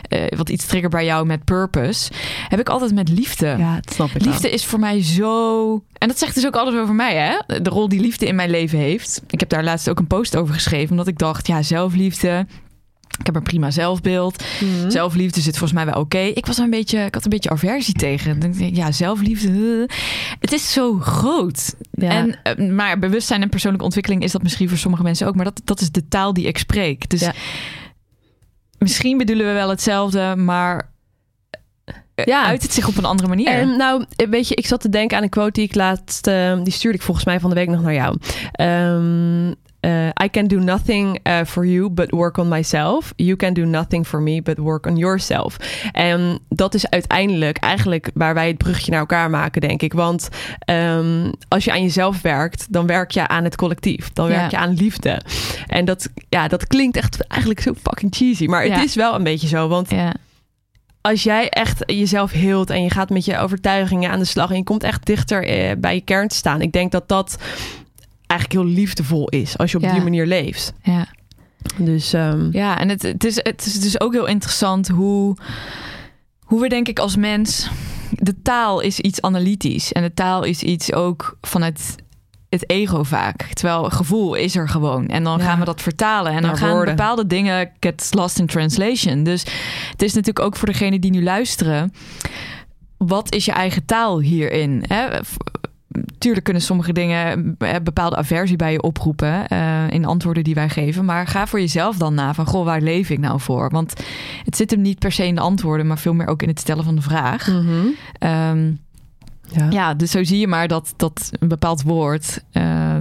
eh, wat iets triggert bij jou met purpose, heb ik altijd met liefde. Ja, dat snap ik wel. Liefde is voor mij zo. En dat zegt dus ook alles over mij, hè? De rol die liefde in mijn leven heeft. Ik heb daar laatst ook een post over geschreven, omdat ik dacht, ja, zelfliefde. Ik heb een prima zelfbeeld. Mhm. Zelfliefde zit volgens mij wel oké. Ik was een beetje, ik had een beetje aversie tegen. Ja, zelfliefde. eh. Het is zo groot. Ja. En, eh, maar bewustzijn en persoonlijke ontwikkeling is dat misschien voor sommige mensen ook. Maar dat, dat is de taal die ik spreek. Dus Ja. misschien bedoelen we wel hetzelfde, maar eh, Ja. uit het zich op een andere manier. En nou, weet je, ik zat te denken aan een quote die ik laatst, eh, die stuurde ik volgens mij van de week nog naar jou. Ehm, eh, I can do nothing eh, for you but work on myself. You can do nothing for me but work on yourself. En dat is uiteindelijk eigenlijk waar wij het brugje naar elkaar maken, denk ik. Want ehm, als je aan jezelf werkt, dan werk je aan het collectief. Dan werk Ja. je aan liefde. En dat, ja, dat klinkt echt eigenlijk zo fucking cheesy. Maar het Ja. is wel een beetje zo. Want ja. als jij echt jezelf hield en je gaat met je overtuigingen aan de slag en je komt echt dichter eh, bij je kern te staan. Ik denk dat dat eigenlijk heel liefdevol is als je op Ja. die manier leeft. ja. Dus ehm, Ja, en het, het, is, het is dus ook heel interessant hoe, hoe we denk ik als mens... De taal is iets analytisch. En de taal is iets ook vanuit het ego vaak. Terwijl gevoel is er gewoon. En dan Ja. gaan we dat vertalen. En dan Naar gaan woorden. bepaalde dingen get lost in translation. Dus het is natuurlijk ook voor degenen die nu luisteren... Wat is je eigen taal hierin? Hè? Tuurlijk kunnen sommige dingen eh, bepaalde aversie bij je oproepen eh, in antwoorden die wij geven. Maar ga voor jezelf dan na van, goh, waar leef ik nou voor? Want het zit hem niet per se in de antwoorden, maar veel meer ook in het stellen van de vraag. mhm. Ehm, ja. ja, dus zo zie je maar dat, dat een bepaald woord. eh,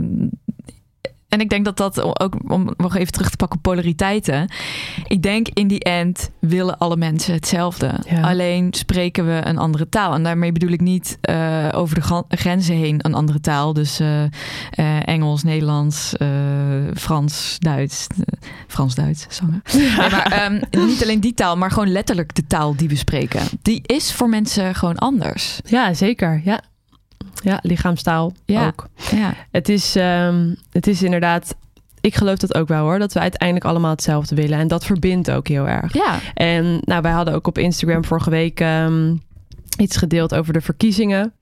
en ik denk dat dat ook, om nog even terug te pakken op polariteiten. Ik denk in die end willen alle mensen hetzelfde. Ja. Alleen spreken we een andere taal. En daarmee bedoel ik niet eh, over de grenzen heen een andere taal. Dus eh, eh, Engels, Nederlands, Frans, Duits. Frans-Duits, zangen. Nee, maar ehm, niet alleen die taal, maar gewoon letterlijk de taal die we spreken. Die is voor mensen gewoon anders. ja, zeker. Ja. Ja, lichaamstaal Ja. ook. Ja. Het is, ehm, het is inderdaad, ik geloof dat ook wel hoor, dat we uiteindelijk allemaal hetzelfde willen. En dat verbindt ook heel erg. Ja, En nou, wij hadden ook op Instagram vorige week ehm, iets gedeeld over de verkiezingen.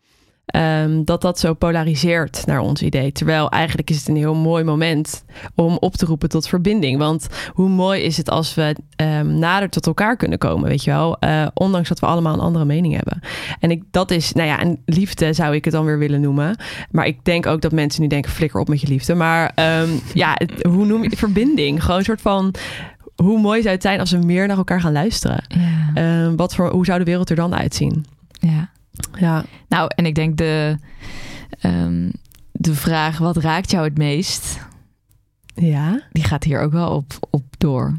Ehm, dat dat zo polariseert naar ons idee. Terwijl eigenlijk is het een heel mooi moment om op te roepen tot verbinding. Want hoe mooi is het als we ehm, nader tot elkaar kunnen komen, weet je wel? Eh, ondanks dat we allemaal een andere mening hebben. En ik, dat is, nou ja, en liefde zou ik het dan weer willen noemen. Maar ik denk ook dat mensen nu denken, flikker op met je liefde. Maar ehm, ja, het- hoe noem je het? Verbinding. Gewoon een soort van, hoe mooi zou het zijn als we meer naar elkaar gaan luisteren? ja, wat voor, hoe zou de wereld er dan uitzien? ja. Ja. Nou, en ik denk de, ehm, de vraag wat raakt jou het meest, Ja. die gaat hier ook wel op, op door.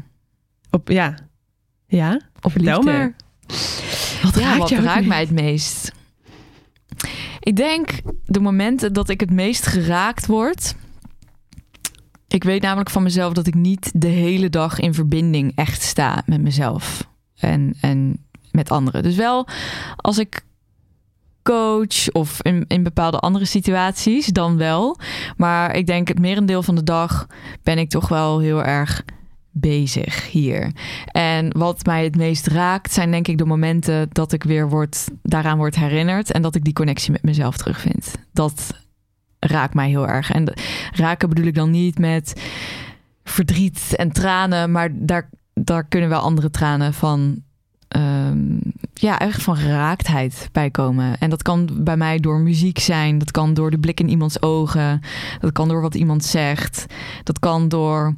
Op, ja. Ja. Op Vertel liefde. maar. Wat ja, raakt wat raakt mij het meest? Ik denk de momenten dat ik het meest geraakt word. Ik weet namelijk van mezelf dat ik niet de hele dag in verbinding echt sta met mezelf en, en met anderen. Dus wel als ik coach of in, in bepaalde andere situaties, dan wel. Maar ik denk het merendeel van de dag ben ik toch wel heel erg bezig hier. En wat mij het meest raakt, zijn denk ik de momenten dat ik weer word, daaraan word herinnerd en dat ik die connectie met mezelf terugvind. Dat raakt mij heel erg. En raken bedoel ik dan niet met verdriet en tranen, maar daar, daar kunnen wel andere tranen van. Ehm, ja, echt van geraaktheid bij komen. En dat kan bij mij door muziek zijn. Dat kan door de blik in iemands ogen. Dat kan door wat iemand zegt. Dat kan door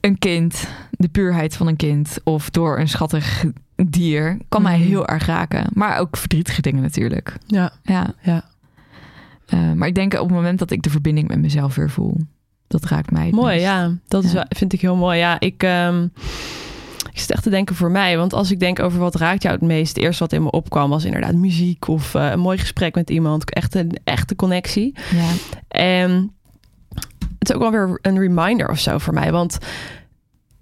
een kind, de puurheid van een kind, of door een schattig dier, kan mij Mhm. heel erg raken. Maar ook verdrietige dingen natuurlijk. Ja. Ja. Ja. Eh, maar ik denk op het moment dat ik de verbinding met mezelf weer voel, dat raakt mij. Mooi, ja. Dat is Ja. vind ik heel mooi. Ja, ik, ehm, ik zit echt te denken voor mij. Want als ik denk over wat raakt jou het meest, het eerste wat in me opkwam was inderdaad muziek of eh, een mooi gesprek met iemand. Echt een echte connectie. Ja. En het is ook wel weer een reminder of zo voor mij. Want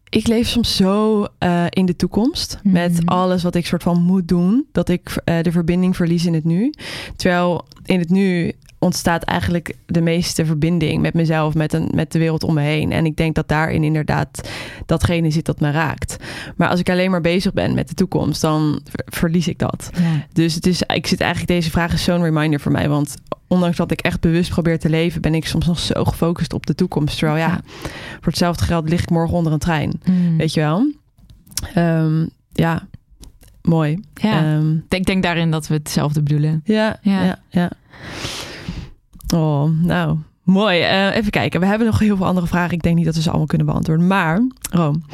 ik leef soms zo eh, in de toekomst. Met Mhm. alles wat ik soort van moet doen. Dat ik eh, de verbinding verlies in het nu. Terwijl in het nu ontstaat eigenlijk de meeste verbinding met mezelf, met, een, met de wereld om me heen. En ik denk dat daarin inderdaad datgene zit dat me raakt. Maar als ik alleen maar bezig ben met de toekomst, dan ver- verlies ik dat. Ja. Dus het is, ik zit eigenlijk, deze vraag is zo'n reminder voor mij. Want ondanks dat ik echt bewust probeer te leven, ben ik soms nog zo gefocust op de toekomst. Terwijl ja, Ja. voor hetzelfde geld lig ik morgen onder een trein. Mm. Weet je wel? Ehm, ja, mooi. Ja. Ehm, Ik denk, denk daarin dat we hetzelfde bedoelen. ja, Ja. ja, ja. Oh, nou, mooi. Eh, even kijken. We hebben nog heel veel andere vragen. Ik denk niet dat we ze allemaal kunnen beantwoorden. Maar, Room,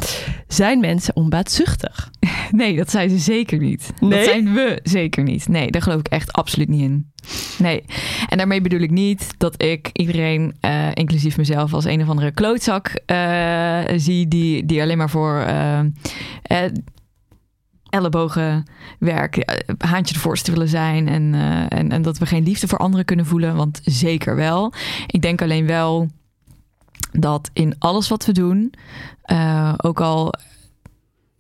zijn mensen onbaatzuchtig? Nee, dat zijn ze zeker niet. Nee? Dat zijn we zeker niet. Nee, daar geloof ik echt absoluut niet in. Nee. En daarmee bedoel ik niet dat ik iedereen, eh, inclusief mezelf, als een of andere klootzak eh, zie die, die alleen maar voor ellebogenwerk, eh, haantje de voorste willen zijn. En, eh, en, en dat we geen liefde voor anderen kunnen voelen. Want zeker wel. Ik denk alleen wel dat in alles wat we doen, eh, ook al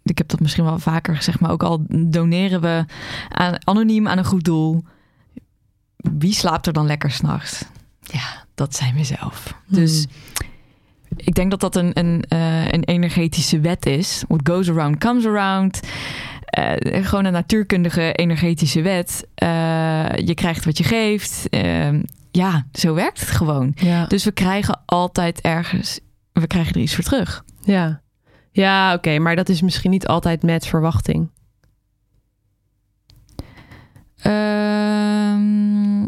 ik heb dat misschien wel vaker gezegd, maar ook al doneren we aan, anoniem aan een goed doel. Wie slaapt er dan lekker s'nachts? Ja, dat zijn we zelf. Dus ik denk dat dat een, een, eh, een energetische wet is. What goes around comes around. Eh, gewoon een natuurkundige energetische wet. Eh, je krijgt wat je geeft. Eh, ja, zo werkt het gewoon. Ja, Dus we krijgen altijd ergens, we krijgen er iets voor terug. ja. ja oké. maar dat is misschien niet altijd met verwachting. Ehm,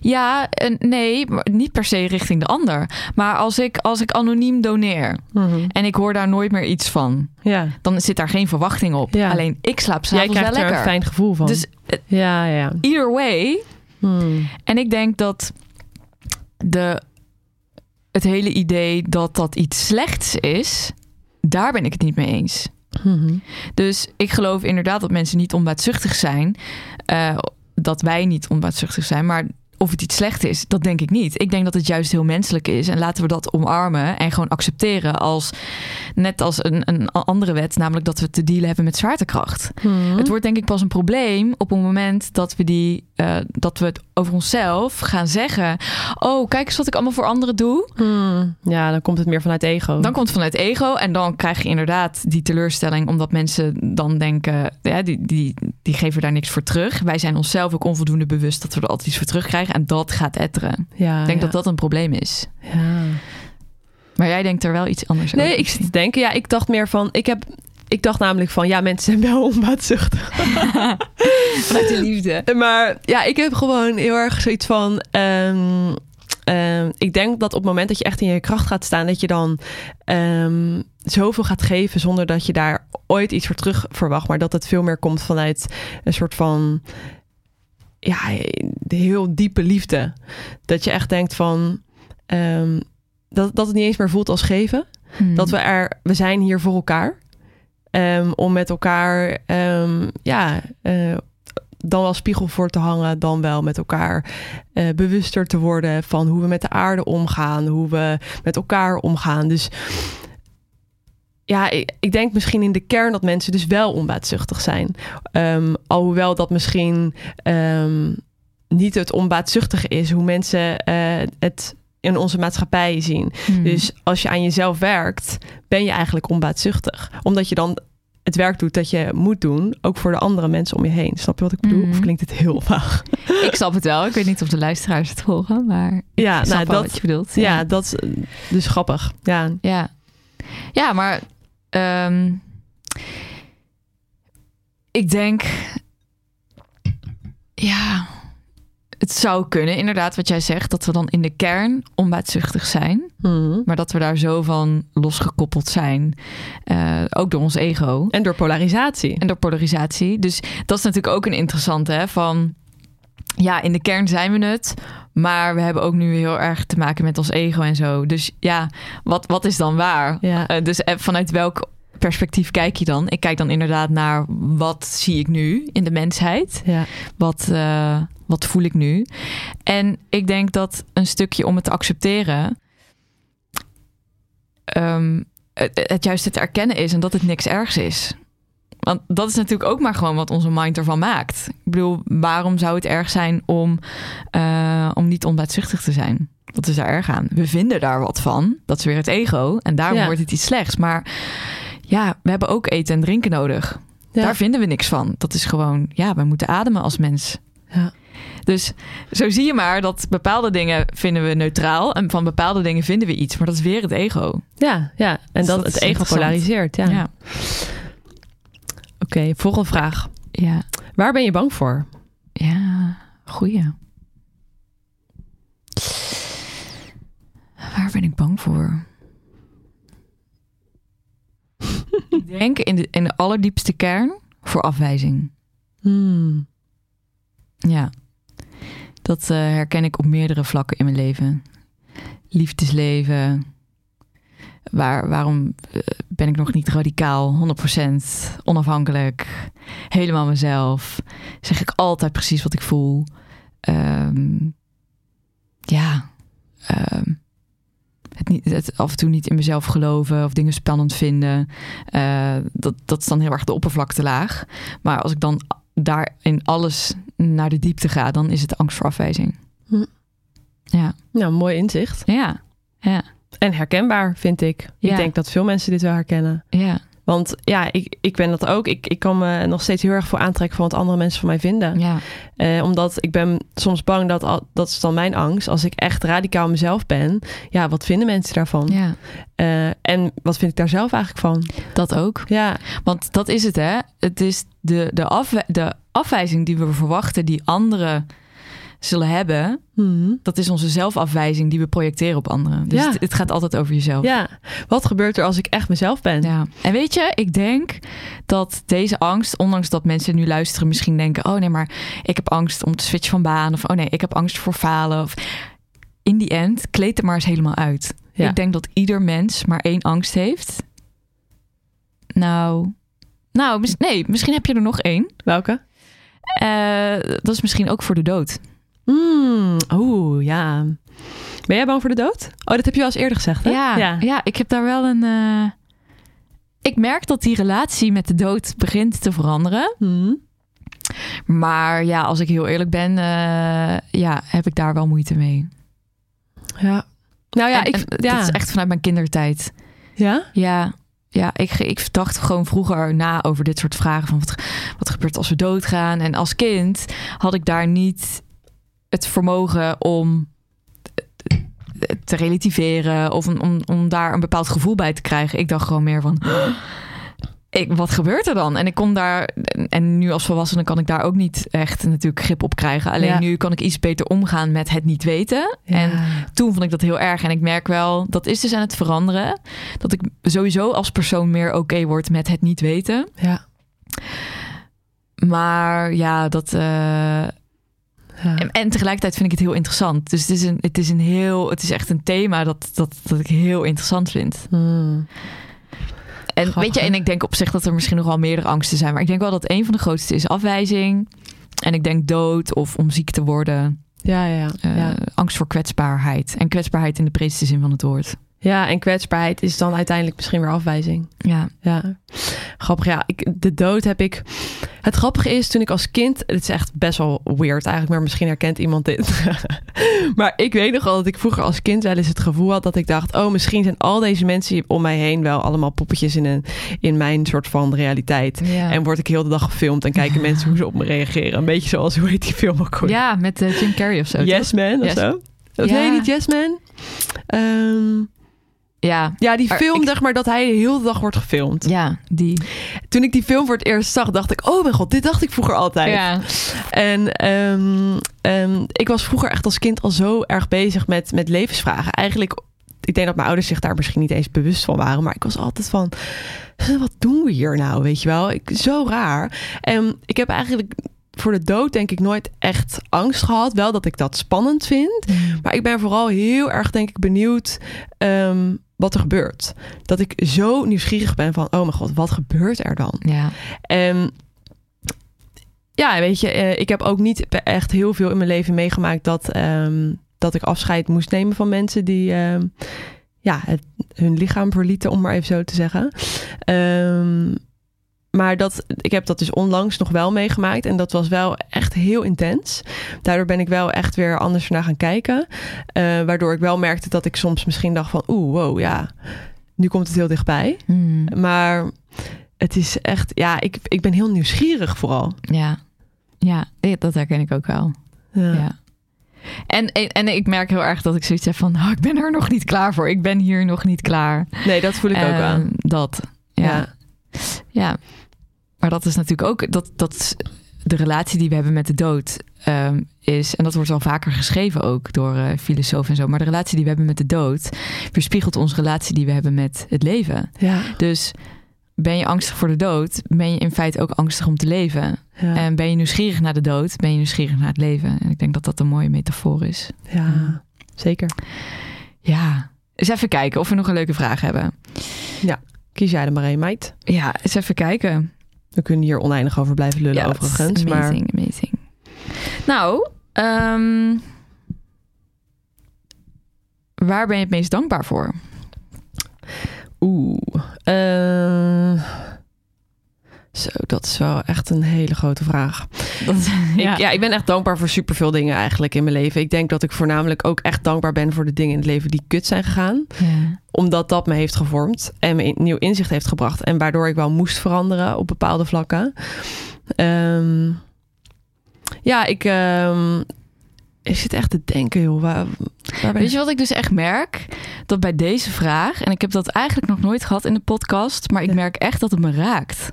ja, nee, niet per se richting de ander. Maar als ik, als ik anoniem doneer Mhm. en ik hoor daar nooit meer iets van, Ja. dan zit daar geen verwachting op. Ja. Alleen ik slaap Jij s'avonds wel krijgt er lekker. een fijn gevoel van. Dus eh, ja, ja. either way. Hmm. En ik denk dat de, het hele idee dat dat iets slechts is, daar ben ik het niet mee eens. Mhm. Dus ik geloof inderdaad dat mensen niet onbaatzuchtig zijn. eh, dat wij niet onbaatzuchtig zijn. Maar of het iets slecht is, dat denk ik niet. Ik denk dat het juist heel menselijk is. En laten we dat omarmen en gewoon accepteren als net als een, een andere wet, namelijk dat we te dealen hebben met zwaartekracht. Mhm. Het wordt denk ik pas een probleem op het moment dat we die eh, dat we het over onszelf gaan zeggen. Oh, kijk eens wat ik allemaal voor anderen doe. Hmm. Ja, dan komt het meer vanuit ego. Dan komt het vanuit ego en dan krijg je inderdaad die teleurstelling, omdat mensen dan denken, ja, die, die, die geven daar niks voor terug. Wij zijn onszelf ook onvoldoende bewust dat we er altijd iets voor terugkrijgen en dat gaat etteren. ja, Ik denk ja. dat dat een probleem is. Ja. Maar jij denkt er wel iets anders Nee, over. ik zit te denken. Ja, ik dacht meer van. Ik heb. Ik dacht namelijk van, ja, mensen zijn wel onbaatzuchtig. vanuit de liefde. Maar ja, ik heb gewoon heel erg zoiets van. ehm, ehm, ik denk dat op het moment dat je echt in je kracht gaat staan, dat je dan ehm, zoveel gaat geven zonder dat je daar ooit iets voor terug verwacht. Maar dat het veel meer komt vanuit een soort van. Ja, de heel diepe liefde. Dat je echt denkt van. ehm, dat, dat het niet eens meer voelt als geven. Hmm. Dat we er, we zijn hier voor elkaar. Ehm, om met elkaar, ehm, ja, eh, dan wel spiegel voor te hangen, dan wel met elkaar eh, bewuster te worden van hoe we met de aarde omgaan, hoe we met elkaar omgaan. Dus ja, ik, denk misschien in de kern dat mensen dus wel onbaatzuchtig zijn. Ehm, alhoewel dat misschien ehm, niet het onbaatzuchtige is, hoe mensen eh, het in onze maatschappij zien. Hmm. Dus als je aan jezelf werkt, ben je eigenlijk onbaatzuchtig. Omdat je dan het werk doet dat je moet doen, ook voor de andere mensen om je heen. Snap je wat ik bedoel? Of klinkt het heel vaag? Ik snap het wel. Ik weet niet of de luisteraars het volgen, maar Ja, nou, dat, wat je bedoelt. ja, dat is eh, dus grappig. Ja, Ja, ja maar ehm, ik denk, ja, het zou kunnen, inderdaad, wat jij zegt, dat we dan in de kern onbaatzuchtig zijn, Mhm. maar dat we daar zo van losgekoppeld zijn, eh, ook door ons ego En door polarisatie. en door polarisatie. Dus dat is natuurlijk ook een interessante, hè, van ja, in de kern zijn we het, maar we hebben ook nu heel erg te maken met ons ego en zo. Dus ja, wat, wat is dan waar? Ja. Eh, dus eh, vanuit welk perspectief kijk je dan? Ik kijk dan inderdaad naar wat zie ik nu in de mensheid? Ja. Wat, eh, wat voel ik nu? En ik denk dat een stukje om het te accepteren, ehm, het, het juist het erkennen is en dat het niks ergs is. Want dat is natuurlijk ook maar gewoon wat onze mind ervan maakt. Ik bedoel, waarom zou het erg zijn om, uh, om niet onbaatzuchtig te zijn? Wat is daar erg aan? We vinden daar wat van. Dat is weer het ego. En daarom Ja. wordt het iets slechts. Maar ja, we hebben ook eten en drinken nodig. Ja. Daar vinden we niks van. Dat is gewoon, ja, we moeten ademen als mens. Ja. Dus zo zie je maar dat bepaalde dingen vinden we neutraal. En van bepaalde dingen vinden we iets. Maar dat is weer het ego. Ja, ja. En Dus dat, dat het ego polariseert. Ja. ja. Oké, volgende vraag. ja. Waar ben je bang voor? Ja, goeie. Waar ben ik bang voor? ik denk in de, in de allerdiepste kern voor afwijzing. Hmm. Ja. Dat eh, herken ik op meerdere vlakken in mijn leven. Liefdesleven. Waar, waarom eh, ben ik nog niet radicaal, 100% onafhankelijk, helemaal mezelf? Zeg ik altijd precies wat ik voel? Ehm, ja. ehm, het, niet, het af en toe niet in mezelf geloven of dingen spannend vinden. Eh, dat, dat is dan heel erg de oppervlaktelaag. Maar als ik dan daarin alles naar de diepte ga, dan is het angst voor afwijzing. Hm. Ja, Nou, mooi inzicht. ja, ja, En herkenbaar, vind ik. Ja. Ik denk dat veel mensen dit wel herkennen. ja, Want ja, ik, ik ben dat ook. Ik, ik kan me nog steeds heel erg voor aantrekken van wat andere mensen van mij vinden. ja, Eh, omdat ik ben soms bang dat, dat is dan mijn angst. Als ik echt radicaal mezelf ben, ja, wat vinden mensen daarvan? ja. Eh, en wat vind ik daar zelf eigenlijk van? Dat ook. Ja, Want dat is het, hè? Het is de, de, afwij- de afwijzing die we verwachten, die anderen zullen hebben. Hmm. Dat is onze zelfafwijzing die we projecteren op anderen. Dus Ja. het, het gaat altijd over jezelf. ja. Wat gebeurt er als ik echt mezelf ben? Ja, en weet je, ik denk dat deze angst, ondanks dat mensen nu luisteren, misschien denken: oh nee, maar ik heb angst om te switchen van baan, of oh nee, ik heb angst voor falen. Of in die end, kleed het maar eens helemaal uit. Ja. Ik denk dat ieder mens maar één angst heeft. Nou, nou, nee, misschien heb je er nog één. Welke? Eh, dat is misschien ook voor de dood. Hmm. Oeh, ja. Ben jij bang voor de dood? Oh, dat heb je al eens eerder gezegd, hè? Ja, ja. ik heb daar wel een. eh, Ik merk dat die relatie met de dood begint te veranderen. Hmm. Maar ja, als ik heel eerlijk ben, eh, ja, heb ik daar wel moeite mee. Ja. Nou ja, En- ik... en ja. Dat is echt vanuit mijn kindertijd. Ja? Ja, ja ik, ik dacht gewoon vroeger na over dit soort vragen. Van wat, wat gebeurt als we doodgaan? En als kind had ik daar niet het vermogen om te relativeren. Of om, om, om daar een bepaald gevoel bij te krijgen. Ik dacht gewoon meer van... Ik, wat gebeurt er dan? En ik kon daar, en nu als volwassene kan ik daar ook niet echt natuurlijk grip op krijgen. Alleen Ja. nu kan ik iets beter omgaan met het niet weten. En toen vond ik dat heel erg. En ik merk wel, dat is dus aan het veranderen. Dat ik sowieso als persoon meer oké word met het niet weten. Ja. Maar ja, dat. eh, Ja. en, en tegelijkertijd vind ik het heel interessant. Dus het is, een, het is een heel. Het is echt een thema dat, dat, dat ik heel interessant vind. Hmm. En Grappig, weet je, en ik denk op zich dat er misschien nog wel meerdere angsten zijn. Maar ik denk wel dat een van de grootste is afwijzing. En ik denk dood of om ziek te worden. Ja, ja, ja. Eh. Angst voor kwetsbaarheid. En kwetsbaarheid in de breedste zin van het woord. Ja, en kwetsbaarheid is dan uiteindelijk misschien weer afwijzing. Ja, Ja, grappig. Ja, ik, de dood heb ik. Het grappige is, toen ik als kind. Het is echt best wel weird eigenlijk, maar misschien herkent iemand dit. maar ik weet nog wel dat ik vroeger als kind wel eens het gevoel had dat ik dacht: oh, misschien zijn al deze mensen om mij heen wel allemaal poppetjes in, een, in mijn soort van realiteit. ja. En word ik heel de dag gefilmd en kijken mensen hoe ze op me reageren. Een beetje zoals, hoe heet die film ook ja met eh, Jim Carrey of zo. toch? Yes Man of Yes. zo? Of Ja. nee, niet Yes Man? Ehm, Ja, ja, die film, ik- zeg maar, dat hij de hele dag wordt gefilmd. ja, die. Toen ik die film voor het eerst zag, dacht ik... oh mijn god, dit dacht ik vroeger altijd. Ja, En ehm, ehm, ik was vroeger echt als kind al zo erg bezig met, met levensvragen. Eigenlijk, ik denk dat mijn ouders zich daar misschien niet eens bewust van waren. Maar ik was altijd van, wat doen we hier nou, weet je wel? Ik, zo raar. En ik heb eigenlijk voor de dood denk ik nooit echt angst gehad. Wel dat ik dat spannend vind. Maar ik ben vooral heel erg, denk ik, benieuwd ehm, wat er gebeurt. Dat ik zo nieuwsgierig ben van, oh mijn god, wat gebeurt er dan? ja, En ja, weet je, eh, ik heb ook niet echt heel veel in mijn leven meegemaakt dat, ehm, dat ik afscheid moest nemen van mensen die ehm, ja, het, hun lichaam verlieten, om maar even zo te zeggen. Ehm, maar dat, ik heb dat dus onlangs nog wel meegemaakt. En dat was wel echt heel intens. Daardoor ben ik wel echt weer anders naar gaan kijken. Eh, waardoor ik wel merkte dat ik soms misschien dacht van... Oeh, wow, ja, nu komt het heel dichtbij. Hmm. Maar het is echt... Ja, ik, ik ben heel nieuwsgierig vooral. Ja. Ja, dat herken ik ook wel. Ja. Ja. En, en, ik merk heel erg dat ik zoiets heb van... Oh, ik ben er nog niet klaar voor. Ik ben hier nog niet klaar. Nee, dat voel ik ook Ehm, aan. Dat, ja. Ja. ja. Maar dat is natuurlijk ook... Dat, dat de relatie die we hebben met de dood ehm, is... En dat wordt al vaker geschreven ook door eh, filosofen en zo. Maar de relatie die we hebben met de dood... weerspiegelt onze relatie die we hebben met het leven. Ja. Dus ben je angstig voor de dood... ben je in feite ook angstig om te leven. Ja. En ben je nieuwsgierig naar de dood... ben je nieuwsgierig naar het leven. En ik denk dat dat een mooie metafoor is. ja. Zeker. Ja. Eens even kijken of we nog een leuke vraag hebben. Kies jij er maar één, meid. Ja, eens even kijken. We kunnen hier oneindig over blijven lullen Ja, overigens. Maar amazing, amazing. Nou, ehm, waar ben je het meest dankbaar voor? Oeh. eh, zo, dat is wel echt een hele grote vraag. Dat, Ja. Ik, ja, ik ben echt dankbaar voor superveel dingen eigenlijk in mijn leven. Ik denk dat ik voornamelijk ook echt dankbaar ben voor de dingen in het leven die kut zijn gegaan. Ja. Omdat dat me heeft gevormd en me nieuw inzicht heeft gebracht. En waardoor ik wel moest veranderen op bepaalde vlakken. Ehm, ja, ik, ehm, ik zit echt te denken, joh. Waar, Weet je wat ik dus echt merk? Dat bij deze vraag, en ik heb dat eigenlijk nog nooit gehad in de podcast, maar ik merk echt dat het me raakt.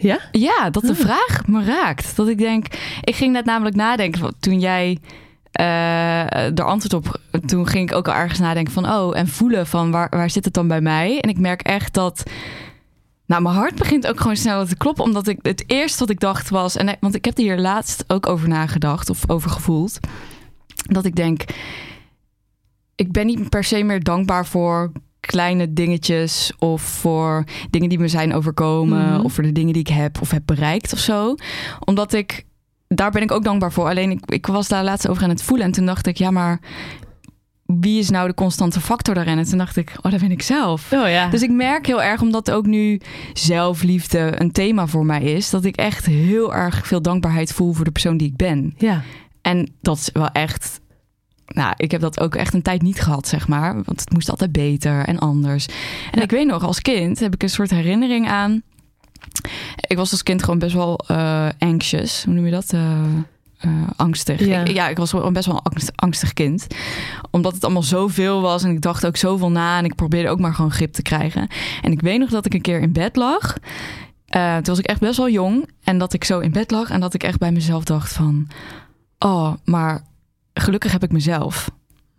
Ja? Ja, dat de Ah. vraag me raakt. Dat ik denk, ik ging net namelijk nadenken van- toen jij eh er antwoord op. Toen ging ik ook al ergens nadenken van, oh, en voelen van waar, waar zit het dan bij mij? En ik merk echt dat. Nou, mijn hart begint ook gewoon sneller te kloppen, omdat ik het eerste wat ik dacht was, en want ik heb er hier laatst ook over nagedacht of over gevoeld, dat ik denk, ik ben niet per se meer dankbaar voor kleine dingetjes of voor dingen die me zijn overkomen Mhm. of voor de dingen die ik heb of heb bereikt of zo. Omdat ik, daar ben ik ook dankbaar voor. Alleen ik, ik was daar laatst over aan het voelen en toen dacht ik, ja maar wie is nou de constante factor daarin? En toen dacht ik, oh dat ben ik zelf. Oh ja. Dus ik merk heel erg, omdat ook nu zelfliefde een thema voor mij is, dat ik echt heel erg veel dankbaarheid voel voor de persoon die ik ben. ja. En dat is wel echt. Nou, ik heb dat ook echt een tijd niet gehad, zeg maar. Want het moest altijd beter en anders. En Ja. ik weet nog, als kind heb ik een soort herinnering aan. Ik was als kind gewoon best wel eh, anxious. Hoe noem je dat? Eh, eh, angstig. Ja. Ik, ja, ik was best wel een angst- angstig kind. Omdat het allemaal zoveel was. En ik dacht ook zoveel na. En ik probeerde ook maar gewoon grip te krijgen. En ik weet nog dat ik een keer in bed lag. Toen was ik echt best wel jong. En dat ik zo in bed lag. En dat ik echt bij mezelf dacht van... Oh, maar gelukkig heb ik mezelf.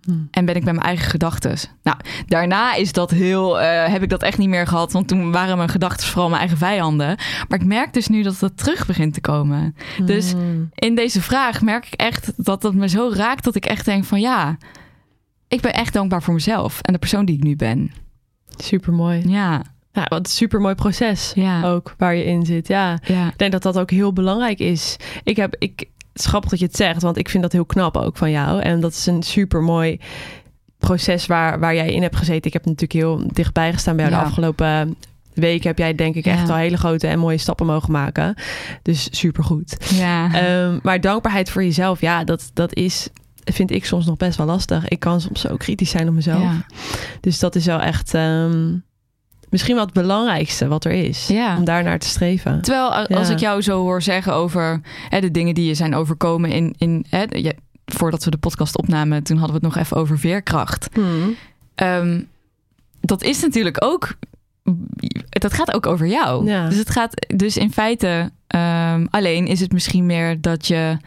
Hm. En ben ik bij mijn eigen gedachten. Nou, daarna is dat heel, eh, heb ik dat echt niet meer gehad. Want toen waren mijn gedachten vooral mijn eigen vijanden. Maar ik merk dus nu dat dat terug begint te komen. Dus Mm. in deze vraag merk ik echt dat het me zo raakt dat ik echt denk van ja, ik ben echt dankbaar voor mezelf en de persoon die ik nu ben. Super mooi. Ja, Ja, wat een super mooi proces ja, ook waar je in zit. Ja. ja. Ik denk dat dat ook heel belangrijk is. Ik heb, ik, het is grappig dat je het zegt, want ik vind dat heel knap ook van jou. En dat is een super mooi proces waar, waar jij in hebt gezeten. Ik heb natuurlijk heel dichtbij gestaan bij jou Ja. de afgelopen weken. Heb jij denk ik echt Ja. al hele grote en mooie stappen mogen maken. Dus super goed. ja. Ehm, maar dankbaarheid voor jezelf, ja, dat, dat is, vind ik soms nog best wel lastig. Ik kan soms zo kritisch zijn op mezelf. Ja. Dus dat is wel echt ehm, misschien wel het belangrijkste wat er is. Ja. Om daar naar te streven. Terwijl als Ja. ik jou zo hoor zeggen over hè, de dingen die je zijn overkomen in, in hè, je- voordat we de podcast opnamen, toen hadden we het nog even over veerkracht. Hmm. Ehm, dat is natuurlijk ook. Dat gaat ook over jou. Ja. Dus het gaat dus in feite. ehm, alleen is het misschien meer dat je.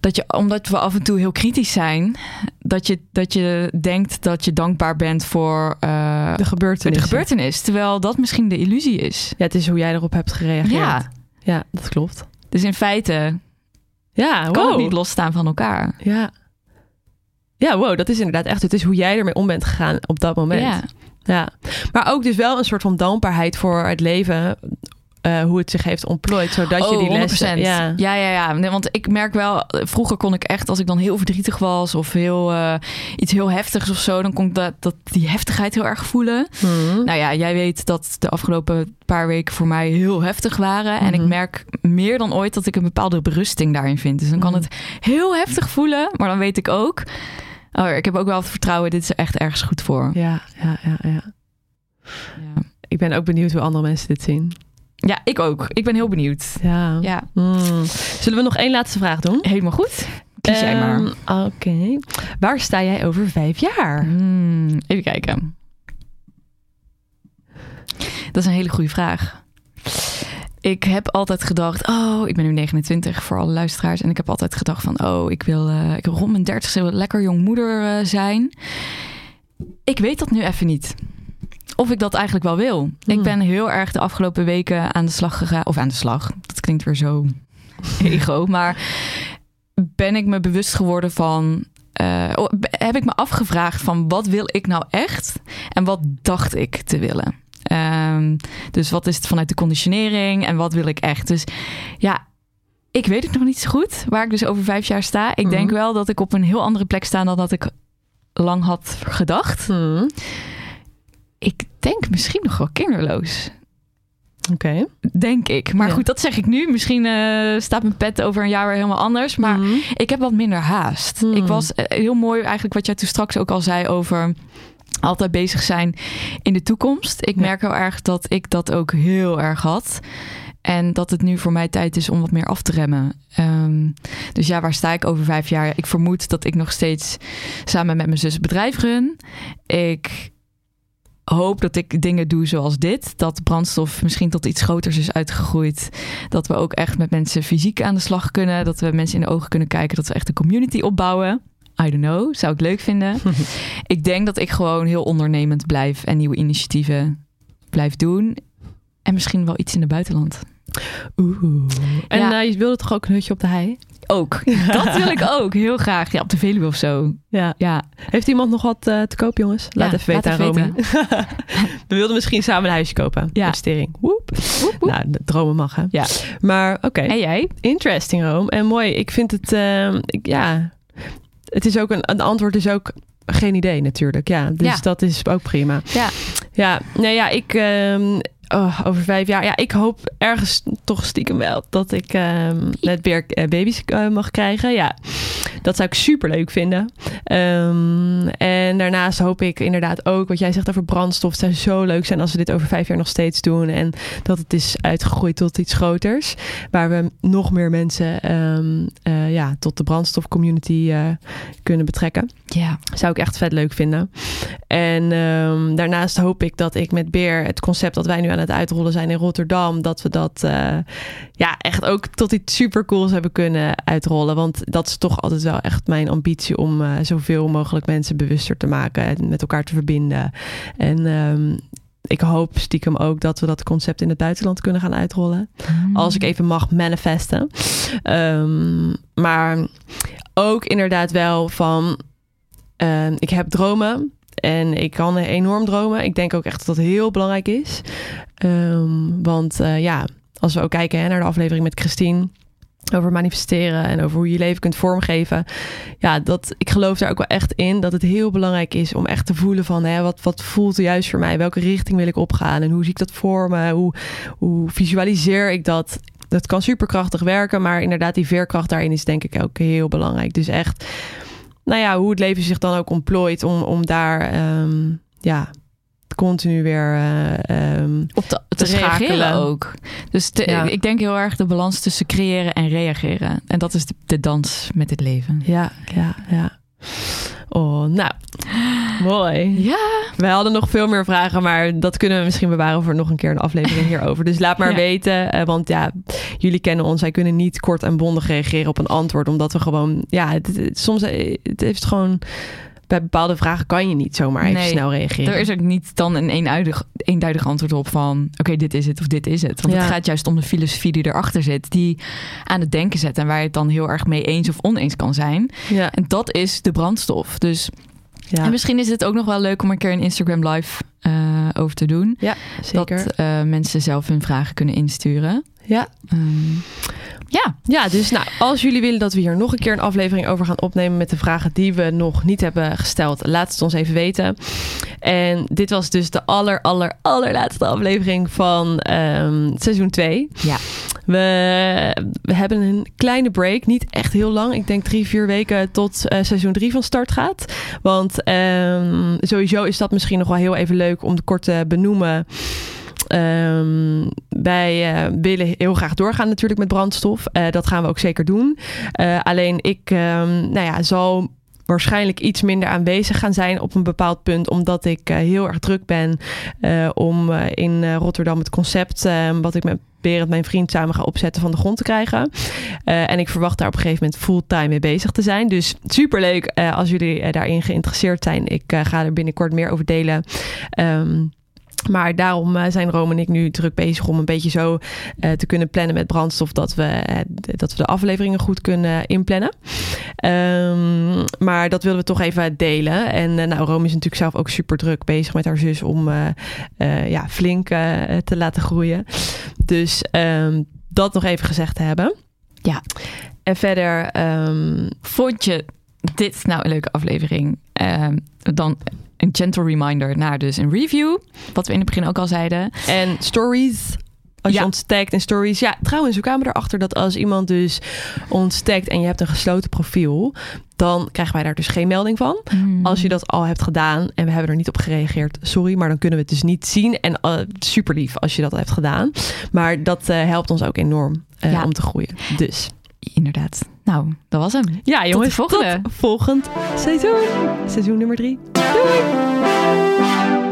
Dat je, omdat we af en toe heel kritisch zijn, dat je, dat je denkt dat je dankbaar bent voor eh, De gebeurtenis. de gebeurtenis. Terwijl dat misschien de illusie is. Ja, het is hoe jij erop hebt gereageerd. Ja. Ja, dat klopt. Dus in feite Ja, kan wow. het niet losstaan van elkaar. Ja. Ja, wow, dat is inderdaad echt. Het is hoe jij ermee om bent gegaan op dat moment. Ja. Ja. Maar ook dus wel een soort van dankbaarheid voor het leven. Eh, hoe het zich heeft ontplooid, zodat je Oh, die lessen... 100%. Ja. ja, ja, ja. Nee, want ik merk wel, vroeger kon ik echt, als ik dan heel verdrietig was of heel, eh, iets heel heftigs of zo, dan kon ik dat, dat, die heftigheid heel erg voelen. Hmm. Nou ja, jij weet dat de afgelopen paar weken voor mij heel heftig waren. En ik Mhm. merk meer dan ooit dat ik een bepaalde berusting daarin vind. Dus dan kan Mhm. het heel heftig voelen, maar dan weet ik ook, oh, ik heb ook wel het vertrouwen, dit is echt ergens goed voor. ja, ja, ja, ja. Ja. Ik ben ook benieuwd hoe andere mensen dit zien. Ja, ik ook. Ik ben heel benieuwd. Ja. Ja, Hmm. Zullen we nog één laatste vraag doen? helemaal goed. Kies jij maar. Ehm, Oké. Waar sta jij over vijf jaar? Hmm, even kijken. Dat is een hele goede vraag. Ik heb altijd gedacht, oh, ik ben nu 29 voor alle luisteraars. En ik heb altijd gedacht van, oh, ik wil, eh, ik wil rond mijn 30 lekker jong moeder eh, zijn. Ik weet dat nu even niet. Of ik dat eigenlijk wel wil. Ik Hmm. ben heel erg de afgelopen weken aan de slag gegaan. Of aan de slag. Dat klinkt weer zo ego. Maar ben ik me bewust geworden van. eh, oh, heb ik me afgevraagd van wat wil ik nou echt en wat dacht ik te willen. Ehm, dus wat is het vanuit de conditionering en wat wil ik echt? Dus ja, ik weet het nog niet zo goed waar ik dus over vijf jaar sta. Ik denk Mhm. wel dat ik op een heel andere plek sta dan dat ik lang had gedacht. Hmm. Ik denk misschien nog wel kinderloos. Oké. Denk ik. Maar Ja. goed, dat zeg ik nu. Misschien eh, staat mijn pet over een jaar weer helemaal anders. Maar Hmm. ik heb wat minder haast. Hmm. Ik was eh, heel mooi eigenlijk wat jij toen straks ook al zei over altijd bezig zijn in de toekomst. Ik Ja. merk heel erg dat ik dat ook heel erg had. En dat het nu voor mij tijd is om wat meer af te remmen. Ehm, dus ja, waar sta ik over vijf jaar? Ik vermoed dat ik nog steeds samen met mijn zus bedrijf run. Ik hoop dat ik dingen doe zoals dit. Dat brandstof misschien tot iets groters is uitgegroeid. Dat we ook echt met mensen fysiek aan de slag kunnen. Dat we mensen in de ogen kunnen kijken. Dat we echt een community opbouwen. I don't know, zou ik leuk vinden. ik denk dat ik gewoon heel ondernemend blijf en nieuwe initiatieven blijf doen. En misschien wel iets in het buitenland. Oeh. En Ja. eh, je wilde toch ook een hutje op de hei? Ook. Dat wil ik ook. Heel graag. Ja, op de Veluwe of zo. Ja. Ja. Heeft iemand nog wat eh, te koop, jongens? Laat Ja, even weten aan Romy. We wilden misschien samen een huisje kopen. Ja. Investering. Woep. Woep, woep. Nou, de dromen mag, hè? Ja. Maar oké. En jij? Interesting, Rome. En mooi. Ik vind het, ehm, ik, ja, het is ook een, een antwoord is ook geen idee natuurlijk. Ja, dus Ja. dat is ook prima. Ja. Ja, nou ja, ik ehm, oh, over vijf jaar. Ja, ik hoop ergens toch stiekem wel dat ik ehm, met weer eh, baby's eh, mag krijgen. Ja, dat zou ik super leuk vinden. Ehm, en daarnaast hoop ik inderdaad ook wat jij zegt over brandstof. Het zou zo leuk zijn als we dit over vijf jaar nog steeds doen. En dat het is uitgegroeid tot iets groters. Waar we nog meer mensen ehm, eh, ja, tot de brandstofcommunity kunnen betrekken. Ja. Zou ik echt vet leuk vinden. En daarnaast hoop ik dat ik met Beer het concept dat wij nu aan het uitrollen zijn in Rotterdam, dat we dat eh, ja, echt ook tot iets supercools hebben kunnen uitrollen. Want dat is toch altijd wel echt mijn ambitie om eh, zoveel mogelijk mensen bewuster te maken en met elkaar te verbinden. En ehm, ik hoop stiekem ook dat we dat concept in het buitenland kunnen gaan uitrollen. Als ik even mag manifesten. Ehm, maar ook inderdaad wel van... ehm, ik heb dromen en ik kan enorm dromen. Ik denk ook echt dat dat heel belangrijk is. Ehm, want eh, ja, als we ook kijken hè, naar de aflevering met Christine... over manifesteren en over hoe je leven kunt vormgeven. Ja, dat, ik geloof daar ook wel echt in dat het heel belangrijk is om echt te voelen van hè, wat, wat voelt juist voor mij? Welke richting wil ik opgaan? En hoe zie ik dat voor me? Hoe, hoe visualiseer ik dat? Dat kan superkrachtig werken, maar inderdaad, die veerkracht daarin is denk ik ook heel belangrijk. Dus echt, nou ja, hoe het leven zich dan ook ontplooit om, om daar ehm, ja, continu weer eh, ehm, op te, te, te reageren ook. Dus te- Ja. ik denk heel erg de balans tussen creëren en reageren. En dat is de, de dans met het leven. ja, ja, ja. Oh, nou, mooi. Ja, Wij hadden nog veel meer vragen, maar dat kunnen we misschien bewaren voor nog een keer een aflevering hierover. Dus laat maar Ja. weten, eh, want ja, jullie kennen ons. Wij kunnen niet kort en bondig reageren op een antwoord, omdat we gewoon, ja, het, het- soms eh, het heeft gewoon bij bepaalde vragen kan je niet zomaar even Nee, snel reageren. er is ook niet dan een eenduidig, eenduidig antwoord op van... oké, dit is het of dit is het. Want Ja. het gaat juist om de filosofie die erachter zit... die aan het denken zet en waar je het dan heel erg mee eens of oneens kan zijn. ja. En dat is de brandstof. Dus Ja, En misschien is het ook nog wel leuk om een keer een Instagram live eh, over te doen. ja zeker. Dat eh, mensen zelf hun vragen kunnen insturen. Ja. Ehm, ja, ja, dus nou, als jullie willen dat we hier nog een keer een aflevering over gaan opnemen met de vragen die we nog niet hebben gesteld, laat het ons even weten. En dit was dus de aller, aller, allerlaatste aflevering van ehm, seizoen 2. Ja. We, we hebben een kleine break, niet echt heel lang. Ik denk drie, vier weken tot eh, seizoen 3 van start gaat. Want ehm, sowieso is dat misschien nog wel heel even leuk om kort te benoemen. Ehm, wij eh, willen heel graag doorgaan natuurlijk met brandstof. Eh, dat gaan we ook zeker doen. Eh, alleen ik ehm, nou ja, zal waarschijnlijk iets minder aanwezig gaan zijn op een bepaald punt. Omdat ik heel erg druk ben om in Rotterdam het concept... eh, wat ik met Berend, mijn vriend, samen ga opzetten van de grond te krijgen. En ik verwacht daar op een gegeven moment fulltime mee bezig te zijn. Dus superleuk als jullie daarin geïnteresseerd zijn. Ik ga er binnenkort meer over delen. Ehm, maar daarom eh, zijn Rome en ik nu druk bezig om een beetje zo eh, te kunnen plannen met brandstof dat we, eh, dat we de afleveringen goed kunnen inplannen. Ehm, maar dat willen we toch even delen. En nou, Rome is natuurlijk zelf ook super druk bezig met haar zus om ja, flink te laten groeien. Dus ehm, dat nog even gezegd te hebben. Ja. En verder, ehm, vond je dit nou een leuke aflevering? Dan een gentle reminder naar dus een review. Wat we in het begin ook al zeiden. En stories. Als Ja. je ons tagt in stories. Ja, trouwens, we kwamen erachter dat als iemand dus ons tagt en je hebt een gesloten profiel, dan krijgen wij daar dus geen melding van. Als je dat al hebt gedaan en we hebben er niet op gereageerd, sorry, maar dan kunnen we het dus niet zien. En eh, super lief als je dat al hebt gedaan. Maar dat eh, helpt ons ook enorm eh, Ja. om te groeien. Dus Inderdaad. Nou, dat was hem. ja, jongens, volgende. tot volgend seizoen. Seizoen nummer drie. Doei!